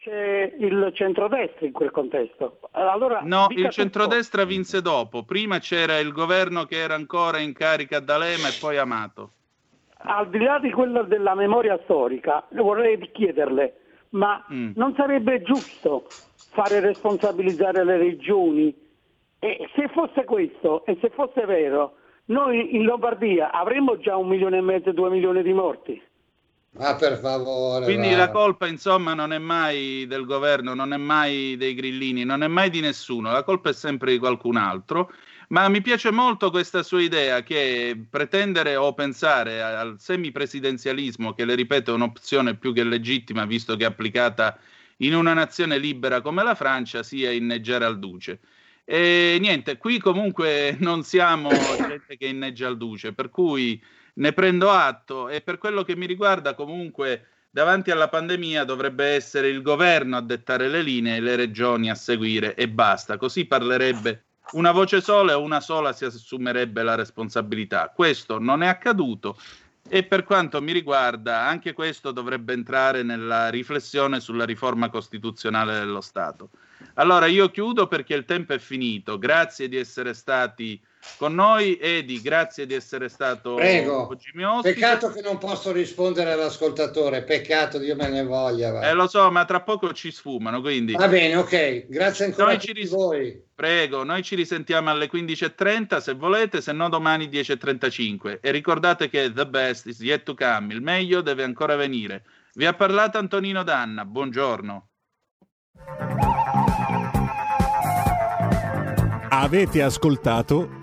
C'è il centrodestra in quel contesto. Allora, No, il tutto. centrodestra vinse dopo. Prima c'era il governo che era ancora in carica ad Alema e poi Amato. Al di là di quello della memoria storica, vorrei chiederle, ma Mm. non sarebbe giusto fare responsabilizzare le regioni? E se fosse questo, e se fosse vero, noi in Lombardia avremmo già un milione e mezzo, due milioni di morti. Ma per favore. Quindi va. la colpa, insomma, non è mai del governo, non è mai dei grillini, non è mai di nessuno, la colpa è sempre di qualcun altro. Ma mi piace molto questa sua idea che pretendere o pensare al semipresidenzialismo, che le ripeto è un'opzione più che legittima, visto che è applicata in una nazione libera come la Francia, sia inneggiare al duce. E niente, qui comunque non siamo gente che inneggia al duce, per cui ne prendo atto e per quello che mi riguarda comunque davanti alla pandemia dovrebbe essere il governo a dettare le linee e le regioni a seguire e basta, così parlerebbe una voce sola e una sola si assumerebbe la responsabilità. Questo non è accaduto e per quanto mi riguarda anche questo dovrebbe entrare nella riflessione sulla riforma costituzionale dello Stato. Allora io chiudo perché il tempo è finito. Grazie di essere stati con noi. Edi, grazie di essere stato Prego. oggi mio ospite. Peccato che non posso rispondere all'ascoltatore, peccato, Dio me ne voglia. va. Eh, lo so, ma tra poco ci sfumano, quindi... Va bene, ok, grazie ancora Noi a ci tutti ris- voi. Prego, noi ci risentiamo alle 15.30 se volete, se no domani 10.35. E ricordate che the best is yet to come, il meglio deve ancora venire. Vi ha parlato Antonino Danna, buongiorno. Avete ascoltato